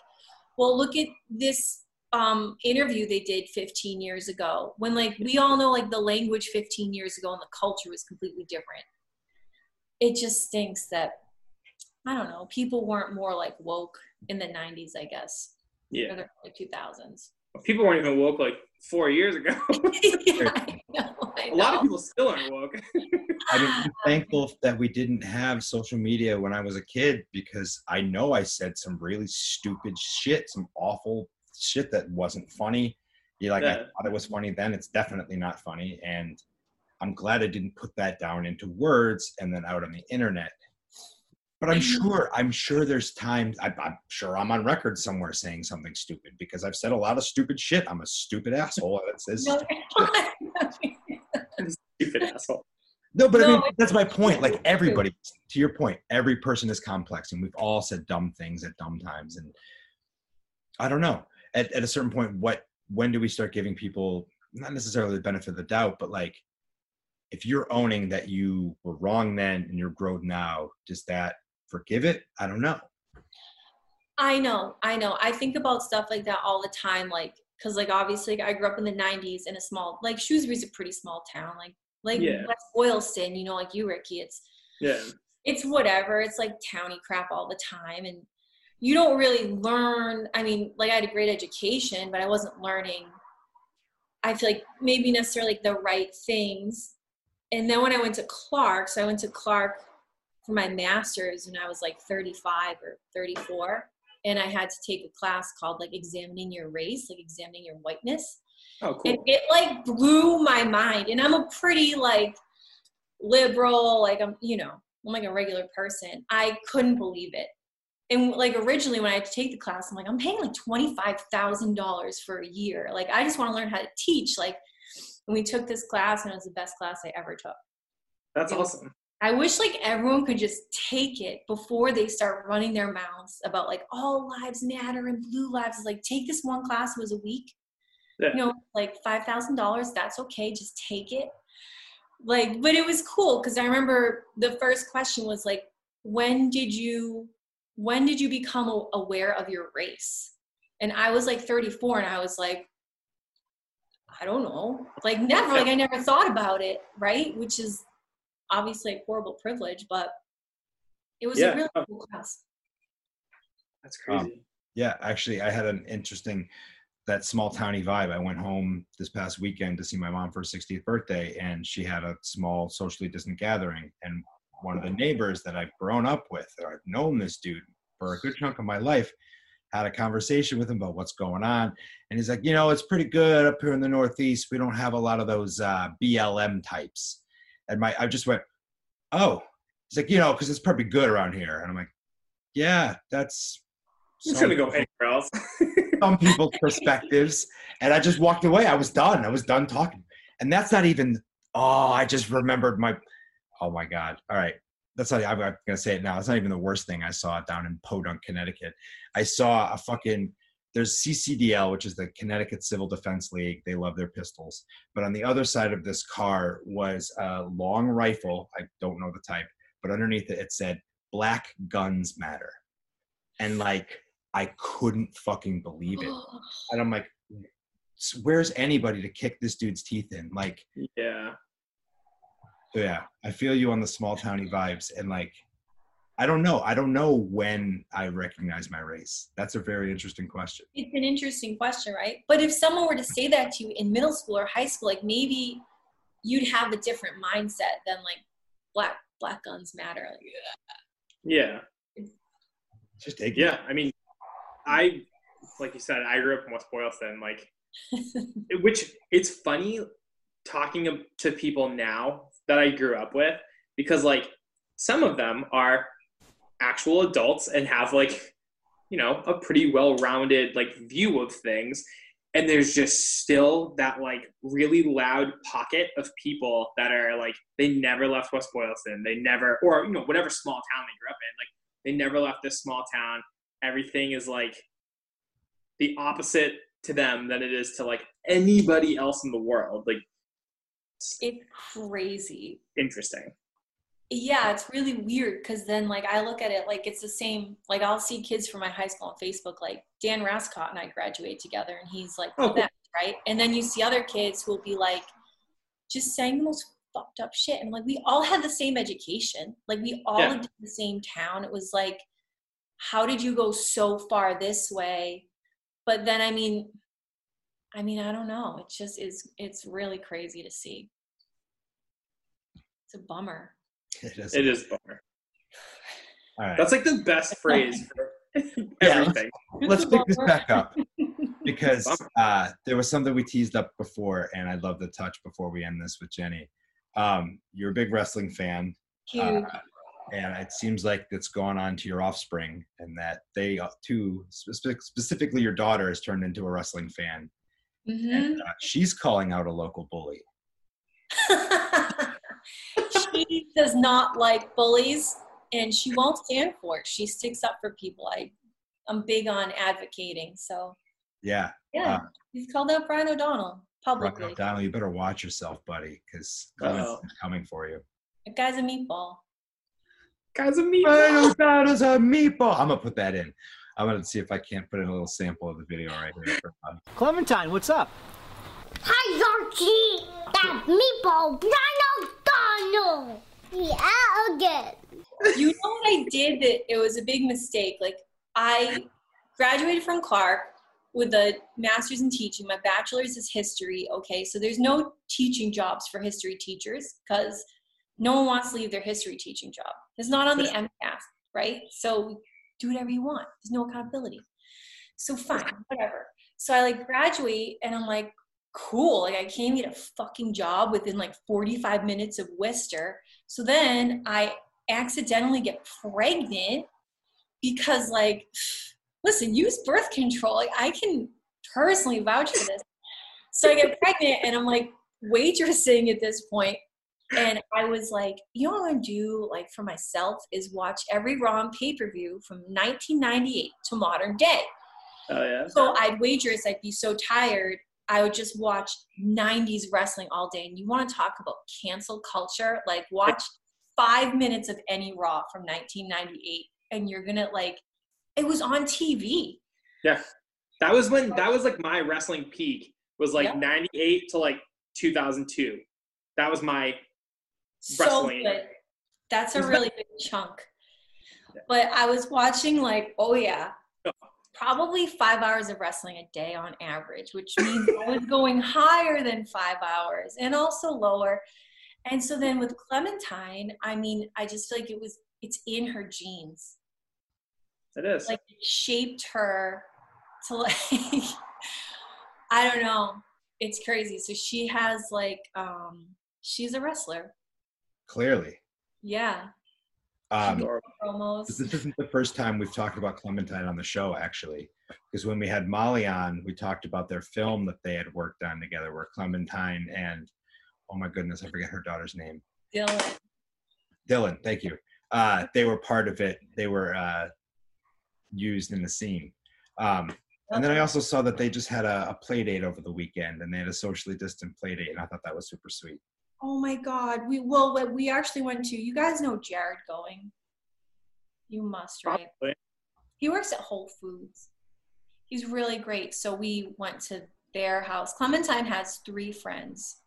S3: well, look at this um, interview they did 15 years ago when like we all know like the language 15 years ago and the culture was completely different. It just stinks that i don't know people weren't more like woke in the 90s i guess
S1: yeah.
S3: or the 2000s
S1: people weren't even woke like four years ago.
S3: Yeah, I know, I
S1: a lot of people still aren't woke.
S2: I mean, I'm thankful that we didn't have social media when I was a kid because I know I said some really stupid shit, some awful shit that wasn't funny. You like I thought it was funny then. It's definitely not funny, and I'm glad I didn't put that down into words and then out on the internet. But I'm sure I'm sure there's times I, I'm sure I'm on record somewhere saying something stupid because I've said a lot of stupid shit. I'm a stupid asshole. That says
S3: No,
S1: stupid asshole
S2: No, but I mean, that's my point. Like everybody, to your point, every person is complex, and we've all said dumb things at dumb times. And I don't know. At, at a certain point, what when do we start giving people not necessarily the benefit of the doubt, but like if you're owning that you were wrong then and you're grown now, does that forgive it? I don't know.
S3: I know, I know. I think about stuff like that all the time, like because like obviously I grew up in the '90s in a small like Shrewsbury's a pretty small town, like like
S1: Yeah.
S3: West Boylston, you know, like you, Ricky. It's
S1: yeah
S3: it's whatever. It's like towny crap all the time, and you don't really learn. I mean, like I had a great education, but I wasn't learning. I feel like maybe necessarily the right things. And then when I went to Clark, so I went to Clark for my master's when I was like 35 or 34, and I had to take a class called like examining your race, like examining your whiteness
S1: oh
S3: and
S1: cool
S3: it like blew my mind and i'm a pretty like liberal like i'm you know i'm like a regular person i couldn't believe it and like originally when i had to take the class i'm like i'm paying like $25000 for a year like i just want to learn how to teach like and we took this class and it was the best class i ever took
S1: that's awesome
S3: I wish like everyone could just take it before they start running their mouths about like all lives matter and blue lives. Like take this one class, it was a week.
S1: Yeah.
S3: You know, like five thousand dollars, that's okay, just take it. Like, but it was cool because I remember the first question was like, when did you when did you become aware of your race? And I was like 34 and I was like, I don't know. Like never, like I never thought about it, right? Which is obviously a horrible privilege, but it was
S1: Yeah.
S3: a really cool class.
S1: that's
S2: Um,
S1: crazy
S2: Yeah, actually, I had an interesting that small towny vibe. I went home this past weekend to see my mom for her 60th birthday, and she had a small socially distant gathering. And one of the neighbors that I've grown up with, or I've known this dude for a good chunk of my life, had a conversation with him about what's going on. And he's like, you know, it's pretty good up here in the Northeast. We don't have a lot of those uh, BLM types. And my, I just went, oh, he's like, you know, because it's probably good around here. And I'm like, yeah, that's.
S1: i'm gonna go anywhere else
S2: some people's perspectives and i just walked away i was done i was done talking and that's not even oh i just remembered my oh my god. All right. That's not i'm I'm gonna say it now. It's not even the worst thing i saw down in podunk connecticut. I saw a fucking there's ccdl which is the connecticut civil defense league. They love their pistols. But on the other side of this car was a long rifle. I don't know the type but underneath it it said black guns matter. And like I couldn't fucking believe it. And I'm like, where's anybody to kick this dude's teeth in? Like,
S1: Yeah.
S2: So yeah, I feel you on the small towny vibes. And like, I don't know. I don't know when I recognize my race. That's a very interesting question.
S3: It's an interesting question, right? But if someone were to say that to you in middle school or high school, like maybe you'd have a different mindset than like black black guns matter. Like,
S1: Yeah.
S2: Just take
S1: Yeah. I mean, I, like you said, I grew up in West Boylston. Like, which it's funny talking to people now that I grew up with because, like, some of them are actual adults and have, like, you know, a pretty well rounded, like, view of things. And there's just still that, like, really loud pocket of people that are, like, they never left West Boylston. They never, or, you know, whatever small town they grew up in. Like, they never left this small town. Everything is, like, the opposite to them than it is to like anybody else in the world. Like
S3: it's crazy.
S1: interesting.
S3: Yeah, it's really weird because then like I look at it like it's the same. Like I'll see kids from my high school on Facebook, like Dan Rascott and I graduated together, and he's like
S1: Oh, cool.
S3: right? And then you see other kids who will be like just saying the most fucked up shit, and like we all had the same education, like we all
S1: Yeah.
S3: lived in the same town. It was like, how did you go so far this way? But then I mean, I mean I don't know. It's just is it's really crazy to see. It's a bummer.
S2: It is.
S1: It is bummer.
S2: All right.
S1: That's like the best phrase for
S2: Yeah,
S1: everything.
S2: Let's pick this back up because uh, there was something we teased up before, and I'd love to touch before we end this with Jenny. Um, you're a big wrestling fan,
S3: Huge.
S2: uh, and it seems like it's gone on to your offspring, and that they uh, too, spe- specifically your daughter, has turned into a wrestling fan.
S3: Mhm.
S2: And uh, she's calling out a local bully.
S3: she does not like bullies and she won't stand for it. She sticks up for people. I, I'm big on advocating. So,
S2: Yeah,
S3: yeah,
S2: Uh,
S3: he's called out Brian O'Donnell publicly.
S2: Rocco O'Donnell, you better watch yourself, buddy, because
S1: Uh-oh.
S2: coming for you.
S3: That guy's a meatball.
S1: Guys, a meat.
S2: Brian O'Donnell's a meatball. I'm gonna put that in. I'm gonna see if I can't put in a little sample of the video right here. for fun.
S4: Clementine, what's up?
S5: Hi, Archie! That meatball, Brian O'Donnell! Yeah, again.
S3: You know what I did that it was a big mistake? Like, I graduated from Clark with a master's in teaching. My bachelor's is history. Okay, so there's no teaching jobs for history teachers because no one wants to leave their history teaching job. It's not on the MCAS, right? So do whatever you want. There's no accountability. So fine, whatever. So I like graduate and I'm like, cool. Like I can't get a fucking job within like 45 minutes of Worcester. So then I accidentally get pregnant because like listen use birth control like i can personally vouch for this so i get pregnant and i'm like waitressing at this point and i was like you know what i'm gonna do like for myself is watch every raw pay-per-view from 1998 to modern day
S1: Oh yeah.
S3: so I'd waitress, I'd be so tired, I would just watch 90s wrestling all day. And you want to talk about cancel culture? Like, watch five minutes of any Raw from 1998, and you're gonna like, it was on TV.
S1: Yeah. That was when that was like my wrestling peak was like
S3: Yep.
S1: 98 to like 2002. That was my
S3: So good. That's a really big chunk. But I was watching, like, oh yeah, probably five hours of wrestling a day on average, which means I was going higher than five hours and also lower. And so then with Clementine, I mean, I just feel like it was, it's in her genes.
S1: it is.
S3: Like it shaped her to like, I don't know. It's crazy. So she has like, um, she's a wrestler.
S2: Clearly,
S3: Yeah.
S2: um.
S3: Promos.
S2: this isn't the first time we've talked about Clementine on the show, actually. Because when we had Molly on, we talked about their film that they had worked on together, where Clementine and oh my goodness, I forget her daughter's name.
S3: Dylan.
S2: Dylan, thank you. Uh, they were part of it. They were uh, used in the scene. Um, and then I also saw that they just had a, a play date over the weekend, and they had a socially distant play date, and I thought that was super sweet.
S3: Oh my God. We well, we actually went to. You guys know Jared going. You must, right?
S1: Probably.
S3: he works at Whole Foods. He's really great. So we went to their house. Clementine has three friends.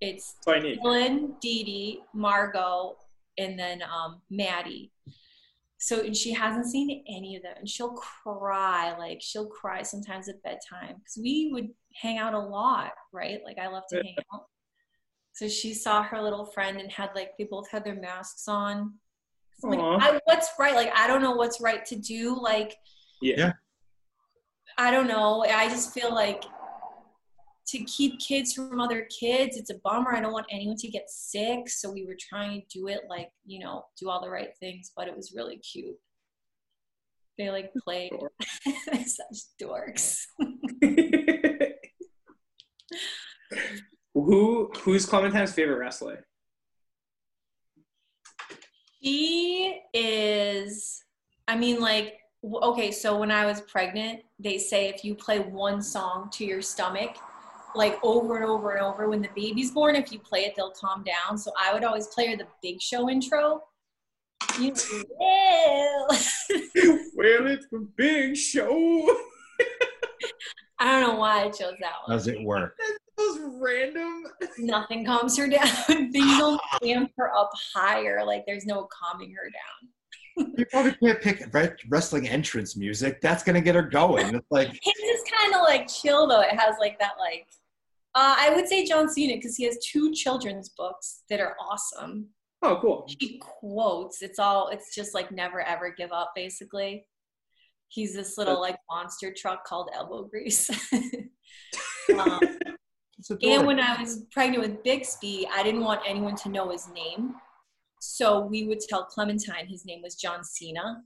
S3: It's
S1: That's what I need.
S3: Dylan, Dee Dee, Margot, and then um, Maddie. So and she hasn't seen any of them, and she'll cry. Like she'll cry sometimes at bedtime because we would hang out a lot, right? Like I love to hang out. So she saw her little friend and had like they both had their masks on. I'm like, I, what's right? Like I don't know what's right to do. Like
S1: Yeah.
S2: Yeah.
S3: I don't know. I just feel like to keep kids from other kids, it's a bummer. I don't want anyone to get sick. So we were trying to do it like, you know, do all the right things, but it was really cute. They like played such dorks.
S1: Who who's Clementine's favorite wrestler?
S3: He is, I mean, like, okay, so when I was pregnant, they say if you play one song to your stomach, like over and over and over, when the baby's born, if you play it, they'll calm down. So I would always play her the big show intro. You know,
S1: well, it's the big show.
S3: I don't know why I chose that one.
S2: Does it work?
S1: Those random.
S3: Nothing calms her down. Things don't amp her up higher. Like there's no calming her down.
S2: You probably can't pick wrestling entrance music. That's gonna get her going. It's like
S3: His is kind of like chill though. It has like that like uh, I would say John Cena because he has two children's books that are awesome.
S1: Oh, cool.
S3: He quotes. It's all. It's just like never ever give up. Basically, he's this little like monster truck called Elbow Grease. um,
S2: it's adorable.
S3: And when I was pregnant with Bixby, I didn't want anyone to know his name. So we would tell Clementine his name was John Cena.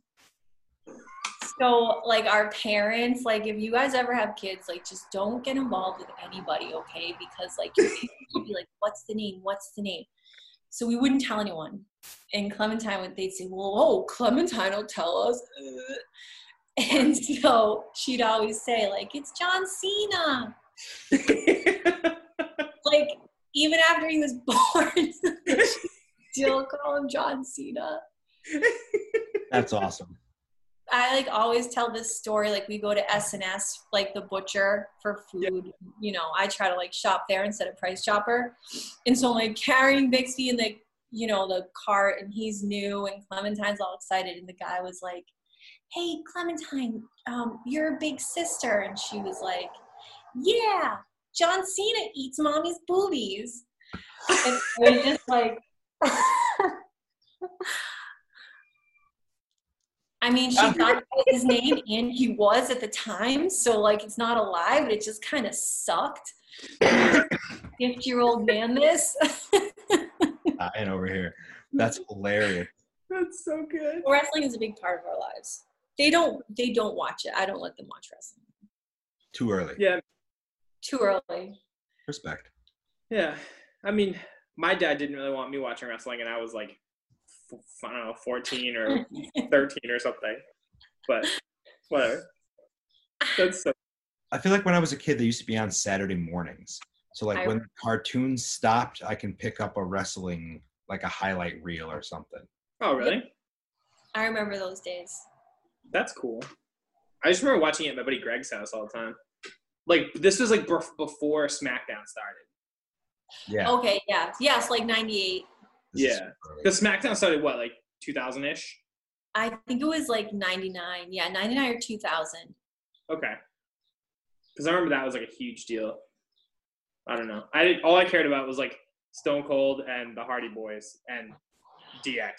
S3: So like our parents, like if you guys ever have kids, like just don't get involved with anybody, okay? Because like would be like, what's the name? What's the name? So we wouldn't tell anyone. And Clementine would they'd say, Well, oh, Clementine will tell us. And so she'd always say, like, it's John Cena like even after he was born, still call him John Cena.
S2: That's awesome.
S3: I like always tell this story. Like we go to S and S, like the butcher for food. You know, I try to like shop there instead of Price Chopper. And so I'm like carrying Bixby in the you know the cart, and he's new, and Clementine's all excited, and the guy was like, "Hey, Clementine, um, you're a big sister," and she was like, "Yeah, John Cena eats mommy's boobies," and I was just like. I mean, she um, thought that was his name, and he was at the time. So, like, it's not a lie, but it just kind of sucked. Fifty-year-old man, this
S2: Dying over here. That's hilarious.
S1: That's so good.
S3: wrestling is a big part of our lives. They don't. They don't watch it. I don't let them watch wrestling.
S2: Too early.
S1: Yeah,
S3: Too early.
S2: Respect.
S1: yeah. I mean, my dad didn't really want me watching wrestling, and I was like, f- I don't know, 14 or 13 or something. But whatever. That's so.
S2: I feel like when I was a kid, they used to be on Saturday mornings. So like
S3: I
S2: when the cartoons stopped, I can pick up a wrestling like a highlight reel or something.
S1: Oh, really?
S3: I remember those days.
S1: That's cool. I just remember watching it at my buddy Greg's house all the time. Like this was like bef- before SmackDown started.
S2: Yeah.
S3: Okay, yeah, yes, like '98.
S2: this
S1: Yeah.
S2: early.
S1: The SmackDown started what, like 2000 ish?
S3: I think it was like '99. Yeah, '99 or 2000.
S1: Okay. Because I remember that was like a huge deal. I don't know. I did, all I cared about was like Stone Cold and the Hardy Boys and DX.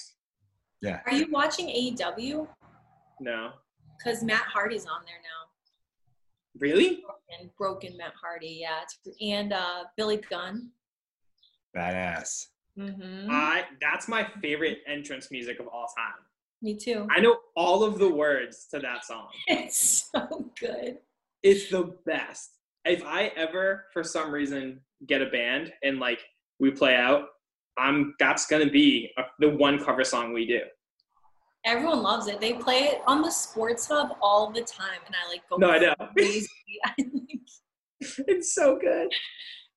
S1: Yeah.
S3: Are you watching AEW?
S1: No,
S3: Because Matt Hardy's on there now.
S1: Really?
S3: and broken Matt Hardy, yeah, and uh, Billy Gunn.
S2: Badass.
S3: Mm-hmm.
S1: I that's my favorite entrance music of all time.
S3: Me too.
S1: I know all of the words to that song.
S3: It's so good.
S1: It's the best. If I ever, for some reason, get a band and like we play out, I'm that's gonna be a, the one cover song we do.
S3: Everyone loves it. They play it on the Sports Hub all the time, and I like go
S1: No, I know.
S3: crazy.
S1: It's so good.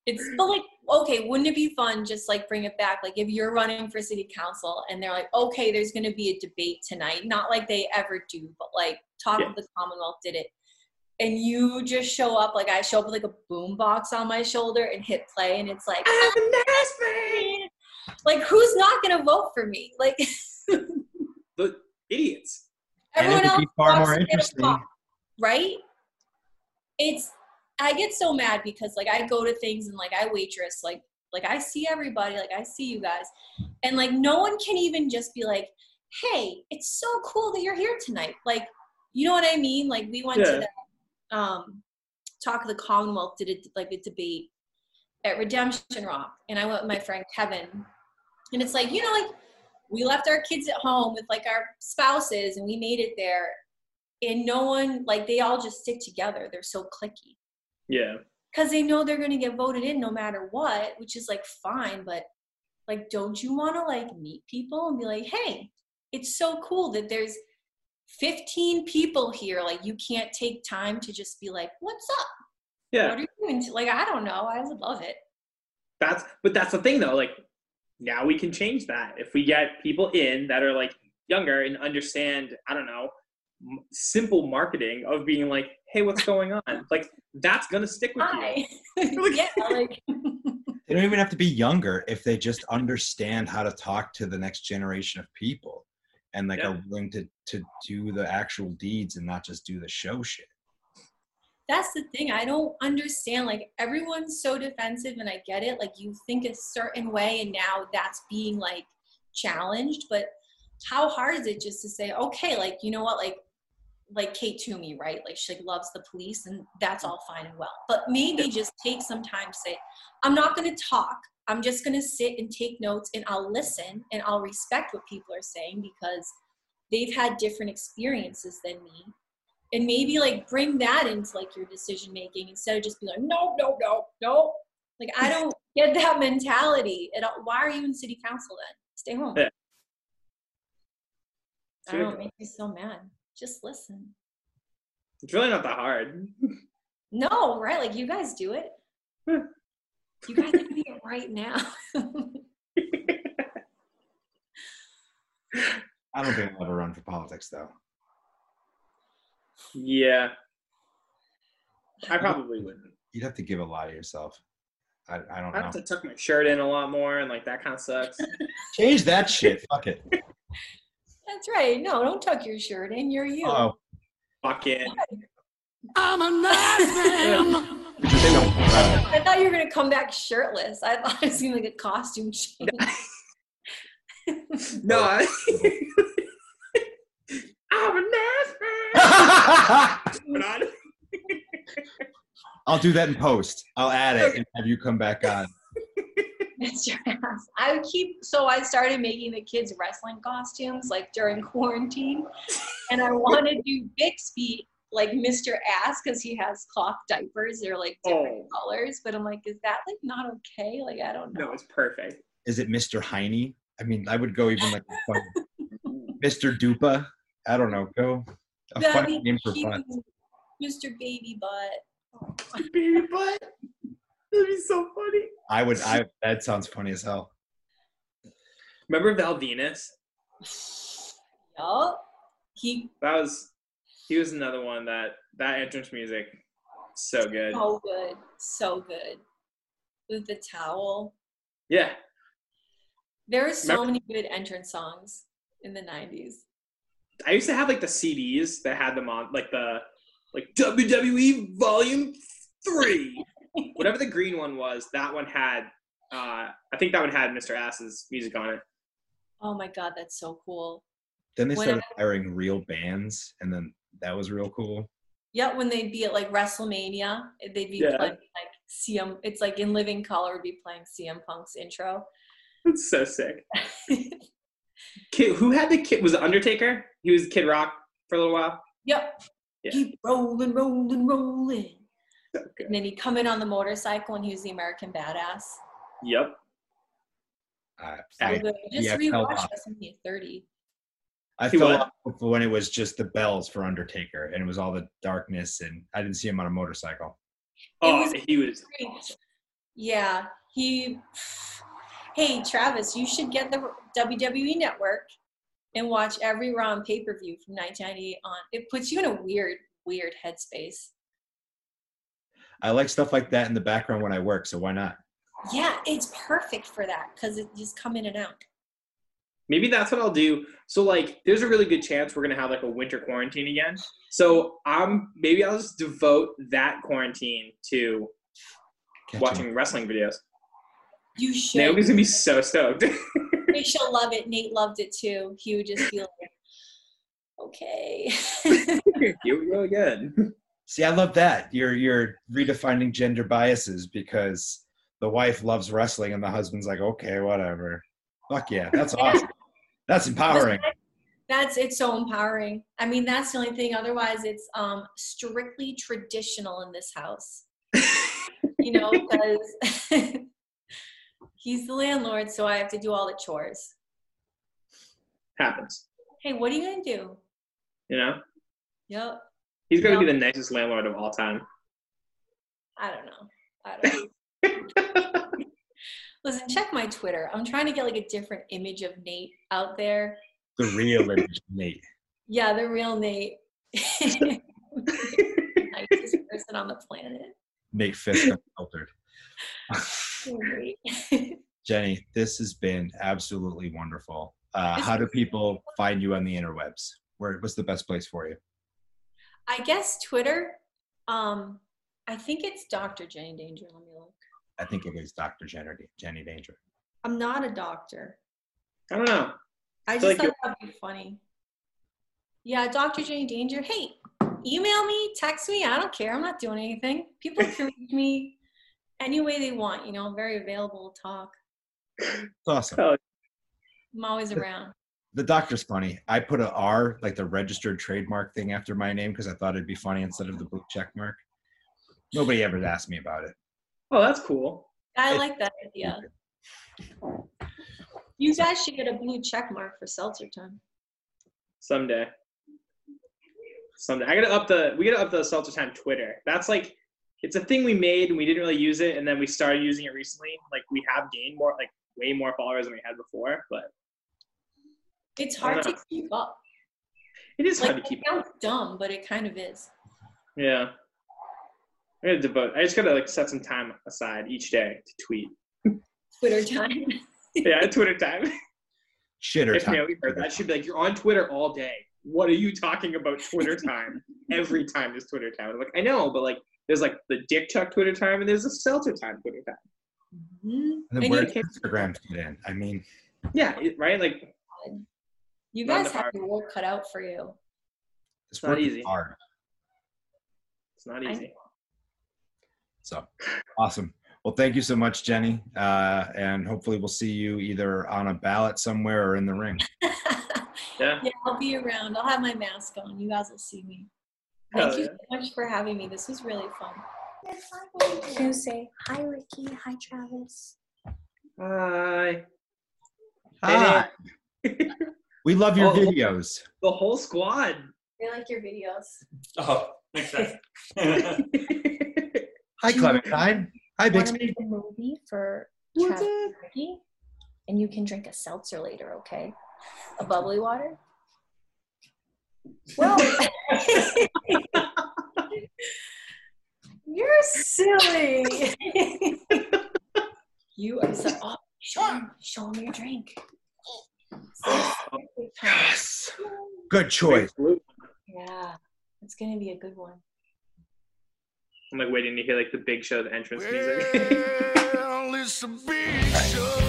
S3: It's but like okay, wouldn't it be fun just like bring it back? Like if you're running for city council and they're like, okay, there's gonna be a debate tonight. Not like they ever do, but like Talk
S1: Yeah.
S3: of the Commonwealth did it. And you just show up like I show up with like a boom box on my shoulder and hit play and it's like like who's not gonna vote for me? Like
S1: The idiots.
S2: And it
S3: everyone
S2: would
S3: else
S2: be far more interesting.
S3: box, right? It's I get so mad because like I go to things and like I waitress like like I see everybody like I see you guys and like no one can even just be like hey it's so cool that you're here tonight like you know what I mean like we went
S1: Yeah.
S3: to that um talk of the Commonwealth did it like a debate at Redemption Rock and I went with my friend Kevin and it's like you know like we left our kids at home with like our spouses and we made it there. And no one like they all just stick together. They're so clicky.
S1: Yeah.
S3: because they know they're going to get voted in no matter what which is like fine but like don't you want to like meet people and be like hey it's so cool that there's 15 people here. Like you can't take time to just be like what's up?
S1: Yeah.
S3: what are you doing like i don't know. I would love it.
S1: That's but that's the thing though. Like now we can change that if we get people in that are like younger and understand. I don't know, m- simple marketing of being like, hey, what's going on? Like that's gonna stick with you.
S3: hi yeah like
S2: They don't even have to be younger if they just understand how to talk to the next generation of people and like
S1: Yeah.
S2: are willing to to do the actual deeds and not just do the show shit.
S3: That's the thing i don't understand like everyone's so defensive and i get it like you think a certain way and now that's being like challenged but how hard is it just to say okay like you know what like like kate toomey right? Like she like loves the police and that's all fine and well. But maybe just take some time to say i'm not going to talk. I'm just going to sit and take notes and i'll listen and i'll respect what people are saying because they've had different experiences than me and maybe like bring that into like your decision making instead of just be like no no no no. Like i don't get that mentality at all. Why are you in city council then? Stay home.
S1: Yeah.
S3: i don't know it makes me so mad. Just listen.
S1: It's really not that hard.
S3: no right? Like you guys do it. You guys are doing it right now.
S2: I don't think I'll ever run for politics though.
S1: Yeah. I probably wouldn't.
S2: You'd have to give a lot of yourself. I, I don't
S1: I
S2: know.
S1: have to tuck my shirt in a lot more, and like that kind of sucks.
S2: Change that shit. Fuck it.
S3: that's right no don't tuck your shirt in you're you
S2: Oh,
S1: Fucking
S4: I'm a nice man.
S2: they don't.
S3: i thought you were gonna come back shirtless i thought it seemed like a costume change
S1: no. I, oh. I'm a nice man. But I-
S2: I'll do that in post. I'll add it and have you come back on.
S3: Mr. Ass. I would keep so I started making the kids wrestling costumes like during quarantine, and I want to do Bixby like Mr. Ass because he has cloth diapers. They're like different
S1: Oh.
S3: colors, but I'm like, is that like not okay? Like I don't know.
S1: no, it's perfect.
S2: Is it Mr. Heine? I mean, I would go even like Mr. Dupa. I don't know. Go a
S3: That'd
S2: funny
S3: be
S2: name for fun.
S3: Mr. Baby Butt.
S1: Baby butt. That'd be so funny.
S2: I would. I that sounds funny as hell.
S1: Remember Val Venis?
S3: Yup. He
S1: That was he was another one that that entrance music so good.
S3: so good, so good. With the towel.
S1: Yeah.
S3: There are so
S1: Remember-
S3: many good entrance songs in the 90s.
S1: I used to have like the CDs that had them on like the like WWE Volume Three. Whatever the green one was, that one had uh I think that one had Mr. Ass's music on it.
S3: Oh my god, that's so cool.
S2: Then they
S3: When
S2: started hiring real bands, and then that was real cool.
S3: Yeah, when they'd be at like WrestleMania, they'd be
S1: Yeah.
S3: playing like CM. It's like in living color, would be playing CM Punk's intro.
S1: It's so sick. Kid, who had the kid? Was it Undertaker? He was Kid Rock for a little while.
S3: yep.
S1: Yeah.
S3: Keep rolling, rolling, rolling.
S1: So good.
S3: And then he'd come in on the motorcycle and he was the American badass.
S1: Yep.
S2: I,
S3: So
S2: I.
S3: Just
S2: yeah, I fell off.
S3: WrestleMania 30.
S2: I
S1: He
S2: fell
S1: what?
S2: off when it was just the bells for Undertaker, and it was all the darkness, and I didn't see him on a motorcycle.
S1: Oh,
S3: was
S1: he was.
S3: Great. Yeah, he. Hey, Travis, you should get the WWE Network and watch every Raw on pay per view from 1998 on. It puts you in a weird, weird headspace.
S2: I like stuff like that in the background when I work, so why not?
S3: Yeah, it's perfect for that because it just come in and out.
S1: Maybe that's what I'll do. So like, there's a really good chance we're gonna have like a winter quarantine again. So I'm maybe I'll just devote that quarantine to
S2: Catch
S1: watching wrestling videos.
S3: You should.
S1: Naomi's gonna be so stoked.
S3: Nate shall love it. Nate loved it too. He would just feel like, okay.
S1: Here we go again.
S2: See, I love that. You're you're redefining gender biases because the wife loves wrestling and the husband's like, okay, whatever. Fuck yeah, that's awesome. That's empowering.
S3: that's it's so empowering. I mean, that's the only thing. Otherwise, it's um strictly traditional in this house. you know, because he's the landlord, so I have to do all the chores.
S1: Happens.
S3: Hey, what are you gonna do?
S1: You know?
S3: Yep.
S1: He's gonna
S3: No.
S1: be the nicest landlord of all time.
S3: I don't know. I don't know. Listen, check my Twitter. I'm trying to get like a different image of Nate out there.
S2: The real image of Nate.
S3: Yeah, the real Nate. Nicest person on the planet.
S2: Nate Fisk unfiltered.
S3: Nate.
S2: Jenny, this has been absolutely wonderful. Uh, how do people find you on the interwebs? Where what's the best place for you?
S3: I guess Twitter. Um, I think it's Dr. Jenny Danger. Let me look.
S2: I think it is Dr. Jenny, Jenny Danger.
S3: I'm not a doctor.
S1: I don't know.
S3: I
S1: feel
S3: just
S1: like
S3: thought that'd be funny. Yeah, Dr. Jenny Danger. Hey, email me, text me. I don't care. I'm not doing anything. People can reach me any way they want. You know, I'm very available to talk.
S2: It's awesome.
S1: Oh.
S3: I'm always around.
S2: The doctor's funny. I put a R, like the registered trademark thing after my name because I thought it'd be funny instead of the blue check mark. Nobody ever asked me about it.
S1: Oh, that's cool.
S3: I
S2: Hey.
S3: like that idea. You guys should get a blue check mark for seltzer time.
S1: Someday. Someday. I gotta up the we gotta up the Seltzer Time Twitter. That's like it's a thing we made and we didn't really use it and then we started using it recently. Like we have gained more like way more followers than we had before, but
S3: It's hard to keep up.
S1: it is
S3: Like
S1: hard to keep
S3: it sounds dumb, but it kind of is.
S1: Yeah. I gotta devote I just gotta like set some time aside each day to tweet.
S3: Twitter time.
S1: Yeah, Twitter time.
S2: Shitter
S1: if
S2: time.
S1: Naomi heard that, she'd be like, You're on Twitter all day. What are you talking about Twitter time? Every time is Twitter time. I'm like, I know, but like there's like the Dick Chuck Twitter time and there's a Seltzer time Twitter time.
S3: Mhm.
S2: And then
S3: And
S2: where
S3: you,
S2: does Instagram fit in? I mean,
S1: Yeah, right? Like
S3: you guys have
S1: hard-
S3: your work cut out for you.
S2: it's
S1: not easy.
S2: hard.
S1: it's not easy.
S2: So awesome. Well, thank you so much, Jenny. Uh, and hopefully we'll see you either on a ballot somewhere or in the ring.
S1: Yeah.
S3: Yeah, I'll be around. I'll have my mask on. You guys will see me.
S1: Hell
S3: Thank you
S1: yeah.
S3: so much for having me. This was really fun.
S5: You say hi, Ricky. Hi, Travis.
S1: Hi.
S2: Hi. We love your
S1: oh, oh.
S2: videos.
S1: The whole squad.
S3: I like your videos.
S6: Oh, makes sense.
S2: Hi, Clementine. Hi, Bixby.
S5: make a movie for Travis Ricky? And you can drink a seltzer later, okay? A bubbly water? Well,
S3: You're silly. you are so. Oh,
S5: show him, show him your drink.
S2: Oh, yes. Good choice.
S3: Yeah, it's gonna be a good one.
S1: I'm like waiting to hear like the big show's entrance music.
S4: Well, it's a big show.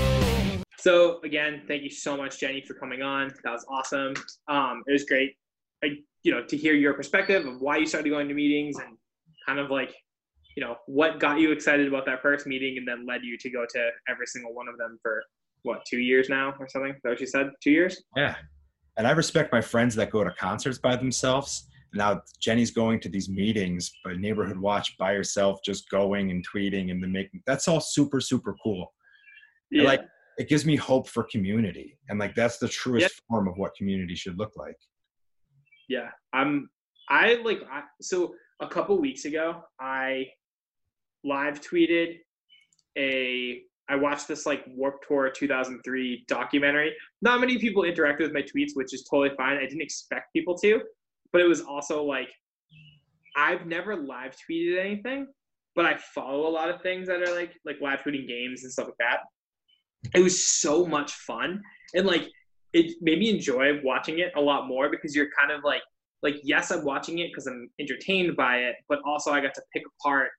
S1: So again, thank you so much, Jenny, for coming on. That was awesome. Um, it was great. I, you know, to hear your perspective of why you started going to meetings and kind of like, you know, what got you excited about that first meeting and then led you to go to every single one of them for what two years now or something. Is that what you said? Two years?
S2: Yeah. And I respect my friends that go to concerts by themselves. Now Jenny's going to these meetings, but neighborhood watch by herself, just going and tweeting and then making that's all super, super cool.
S1: Yeah.
S2: Like it gives me hope for community. And like that's the truest form of what community should look like.
S1: yeah i'm i like I, so a couple weeks ago i live tweeted a I watched this like Warp Tour 2003 documentary. Not many people interacted with my tweets, which is totally fine. I didn't expect people to, but it was also like I've never live tweeted anything, but I follow a lot of things that are like like live tweeting games and stuff like that. It was so much fun, and like it made me enjoy watching it a lot more because you're kind of like like yes, I'm watching it because I'm entertained by it, but also I got to pick apart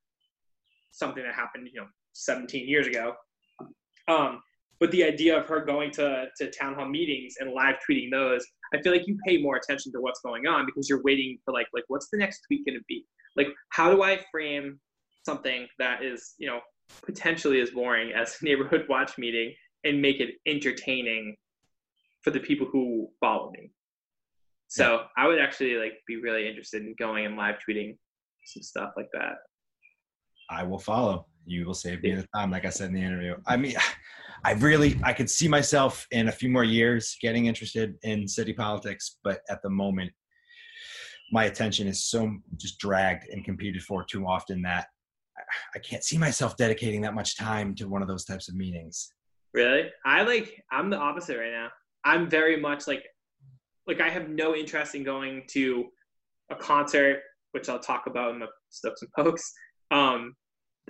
S1: something that happened, you know, 17 years ago. Um, but the idea of her going to, to town hall meetings and live tweeting those, I feel like you pay more attention to what's going on because you're waiting for like like what's the next tweet going to be? Like how do I frame something that is you know potentially as boring as a neighborhood watch meeting and make it entertaining for the people who follow me? So I would actually like be really interested in going and live tweeting some stuff like that.
S2: I will follow. You will save me the time, like I said in the interview. I mean, I really, I could see myself in a few more years getting interested in city politics, but at the moment, my attention is so just dragged and competed for too often that I can't see myself dedicating that much time to one of those types of meetings.
S1: Really? I like I'm the opposite right now. I'm very much like like I have no interest in going to a concert, which I'll talk about in the Stokes and Pokes. Um,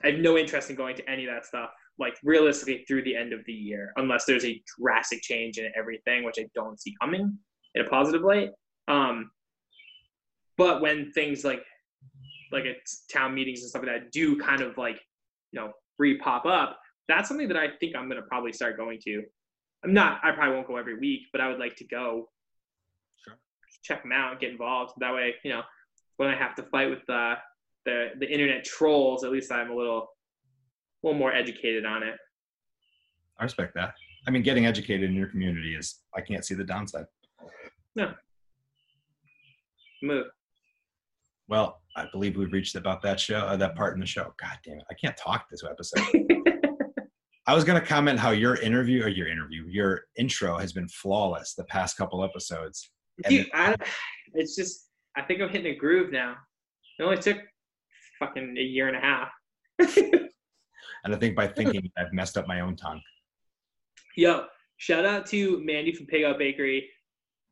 S1: I have no interest in going to any of that stuff, like realistically through the end of the year, unless there's a drastic change in everything, which I don't see coming in a positive light. Um, but when things like like it's town meetings and stuff like that do kind of like you know re pop up, that's something that I think I'm gonna probably start going to. I'm not. I probably won't go every week, but I would like to go.
S2: Sure.
S1: Check them out, and get involved. That way, you know, when I have to fight with the the the internet trolls, at least I'm a little, a little more educated on it.
S2: I respect that. I mean, getting educated in your community is, I can't see the downside. No.
S1: Move.
S2: Well, I believe we've reached about that show, uh, that part in the show. God damn it. I can't talk this episode. I was going to comment how your interview or your interview, your intro has been flawless the past couple episodes.
S1: Dude, I, it's just I think I'm hitting a groove now. It only took fucking a year and a half.
S2: And I think by thinking, I've messed up my own tongue.
S1: Yo, shout out to Mandy from Pig Out Bakery.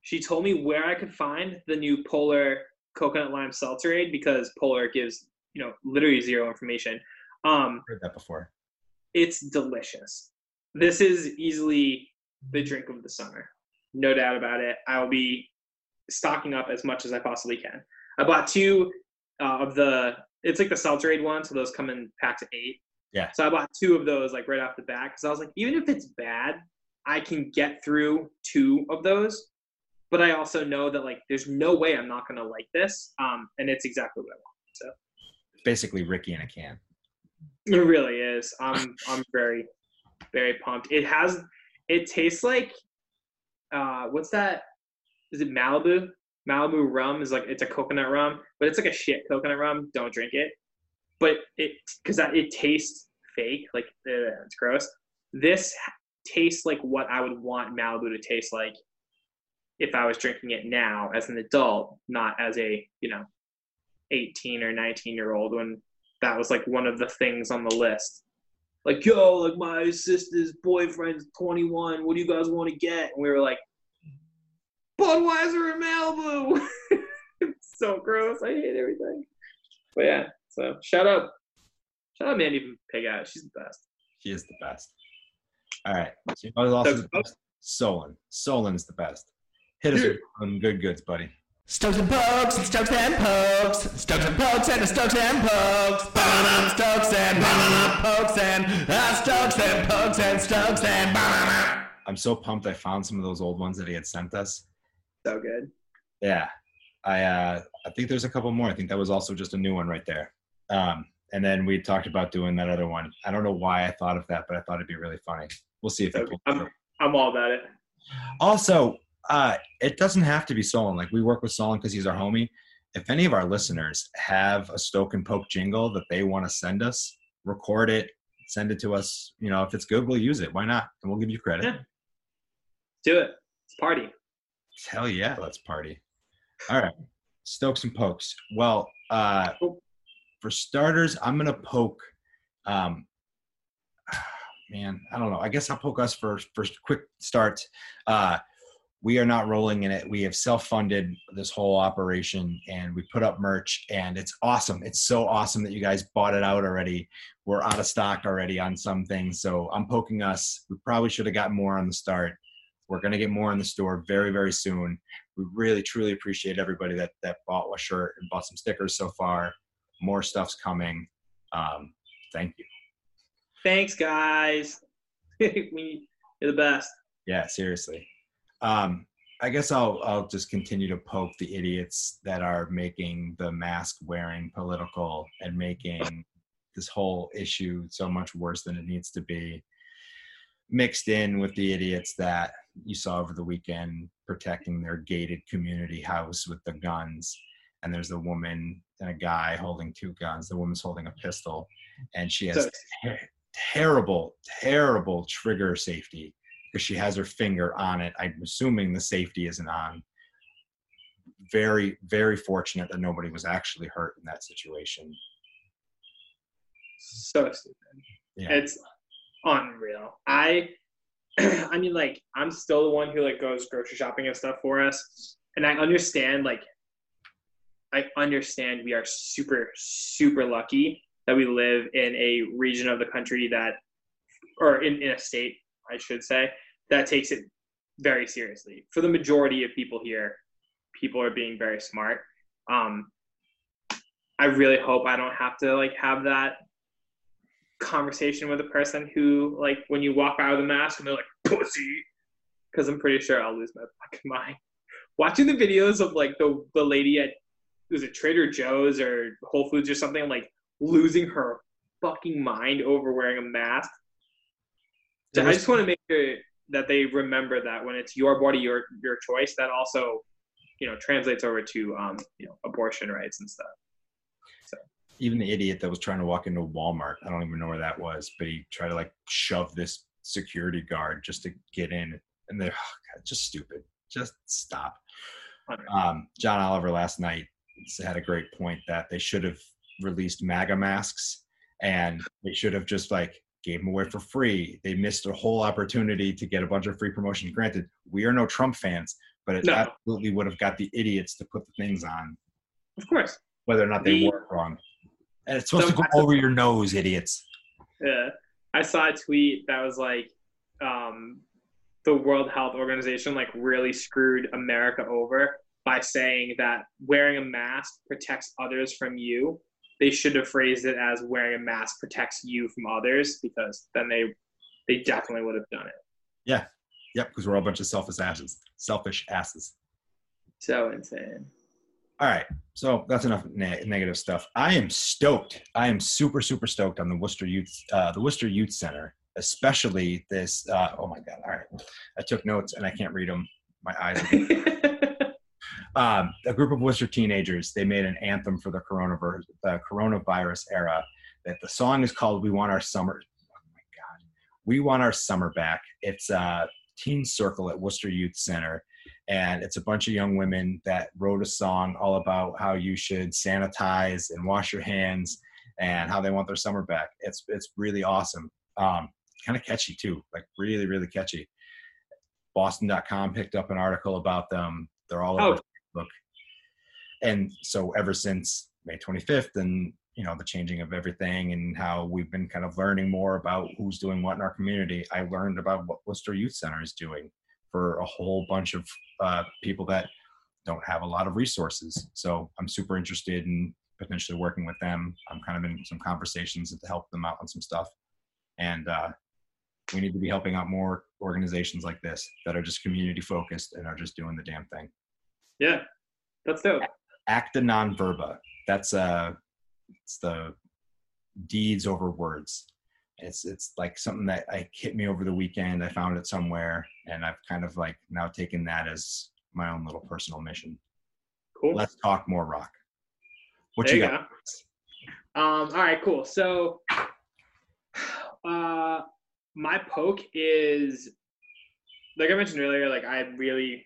S1: She told me where I could find the new Polar coconut lime seltzer aid because Polar gives you know literally zero information. Um,
S2: Heard that before.
S1: it's delicious. This is easily the drink of the summer, no doubt about it. I will be stocking up as much as I possibly can. I bought two uh, of the. It's like the seltzer aid one, so those come in packs of eight.
S2: Yeah.
S1: So I bought two of those like right off the bat because I was like, even if it's bad, I can get through two of those. But I also know that like there's no way I'm not gonna like this, um, and it's exactly what I want.
S2: So basically, Ricky in a can.
S1: It really is. I'm I'm very very pumped. It has it tastes like uh what's that? Is it Malibu? Malibu rum is like it's a coconut rum, but it's like a shit coconut rum. Don't drink it. But it because it tastes fake, like uh, it's gross. This tastes like what I would want Malibu to taste like if I was drinking it now as an adult, not as a you know 18 or 19 year old when that was like one of the things on the list. Like, yo, like my sister's boyfriend's 21. What do you guys want to get? And we were like, Budweiser and Malibu. it's so gross. I hate everything. But yeah, so shout out, shout out Mandy Pig Out. She's the best.
S2: She is the best. All right. So you know who's also
S1: So-
S2: the best? Solon. Solon's the best. Hit us with some good goods, buddy.
S6: Stokes and pokes, Stokes and pokes, Stokes and pokes and Stokes and pokes, Ba-da-da, Stokes and pokes and ah, Stokes and pokes and Stokes and.
S2: I'm so pumped I found some of those old ones that he had sent us.
S1: So good.
S2: Yeah. I uh I think there's a couple more. I think that was also just a new one right there. Um and then we talked about doing that other one. I don't know why I thought of that, but I thought it'd be really funny. We'll see if
S1: So I'm. I'm all about it.
S2: Also, uh, it doesn't have to be Solon. Like we work with Solon because he's our homie. If any of our listeners have a Stoke and Poke jingle that they want to send us, record it, send it to us. You know, if it's good, we'll use it. Why not? And we'll give you credit.
S1: Yeah. Do it. It's party.
S2: Hell yeah, let's party. All right. Stokes and pokes. Well, uh, for starters, I'm gonna poke. Um, man, I don't know. I guess I'll poke us for first quick start. Uh, we are not rolling in it. We have self-funded this whole operation and we put up merch and it's awesome. It's so awesome that you guys bought it out already. We're out of stock already on some things. So I'm poking us. We probably should have got more on the start. We're going to get more in the store very, very soon. We really, truly appreciate everybody that, that bought a shirt and bought some stickers so far. More stuff's coming. Um, thank you.
S1: Thanks, guys. we, you're the best.
S2: Yeah, seriously. Um, I guess I'll I'll just continue to poke the idiots that are making the mask wearing political and making this whole issue so much worse than it needs to be. Mixed in with the idiots that you saw over the weekend protecting their gated community house with the guns. And there's a woman and a guy holding two guns. The woman's holding a pistol, and she has
S1: So-
S2: ter- terrible, terrible trigger safety because she has her finger on it. I'm assuming the safety isn't on. Very, very fortunate that nobody was actually hurt in that situation.
S1: So stupid.
S2: Yeah.
S1: It's unreal. I I mean like I'm still the one who like goes grocery shopping and stuff for us. And I understand like I understand we are super, super lucky that we live in a region of the country that or in, in a state, I should say, that takes it very seriously. For the majority of people here, people are being very smart. Um I really hope I don't have to like have that conversation with a person who like when you walk out with a mask and they're like pussy because i'm pretty sure i'll lose my fucking mind watching the videos of like the the lady at was it trader joe's or whole foods or something like losing her fucking mind over wearing a mask so i just want to make sure that they remember that when it's your body your your choice that also you know translates over to um you know abortion rights and stuff
S2: even the idiot that was trying to walk into Walmart, I don't even know where that was, but he tried to like shove this security guard just to get in. And they're oh God, just stupid. Just stop. Um, John Oliver last night had a great point that they should have released MAGA masks and they should have just like gave them away for free. They missed a whole opportunity to get a bunch of free promotion. Granted, we are no Trump fans, but it
S1: No.
S2: absolutely would have got the idiots to put the things on,
S1: of course
S2: whether or not they
S1: The-
S2: work wrong. And it's supposed to go
S1: So-
S2: over your nose, idiots.
S1: Yeah, I saw a tweet that was like, um, the World Health Organization like really screwed America over by saying that wearing a mask protects others from you. They should have phrased it as wearing a mask protects you from others because then they they definitely would have done it. Yeah.
S2: Yep, because we're all a bunch of selfish asses. Selfish asses.
S1: So insane.
S2: All right, so that's enough ne- negative stuff. I am stoked. I am super, super stoked on the Worcester Youth, uh, the Worcester Youth Center, especially this. Uh, oh my God! All right, I took notes and I can't read them. My eyes. um, a group of Worcester teenagers. They made an anthem for the coronavirus, the coronavirus era. That the song is called "We Want Our Summer." Oh my God! We want our summer back. It's a teen circle at Worcester Youth Center and it's a bunch of young women that wrote a song all about how you should sanitize and wash your hands and how they want their summer back. It's it's really awesome. Um, kind of catchy too, like really really catchy. Boston.com picked up an article about them. They're all over Facebook, and so ever since May 25th, and you know the changing of everything and how we've been kind of learning more about who's doing what in our community. I learned about what Worcester Youth Center is doing for a whole bunch of uh, people that don't have a lot of resources. So I'm super interested in potentially working with them. I'm kind of in some conversations to help them out on some stuff. And uh, we need to be helping out more organizations like this that are just community focused and are just doing the damn thing.
S1: Yeah, that's dope.
S2: Acta non verba. That's uh, it's the deeds over words. It's it's like something that I hit me over the weekend. I found it somewhere, and I've kind of like now taken that as my own little personal mission.
S1: Cool.
S2: Let's talk more rock. What
S1: There
S2: you
S1: you
S2: got?
S1: Um, all right, cool. So, uh, my poke is, like I mentioned earlier, like I really,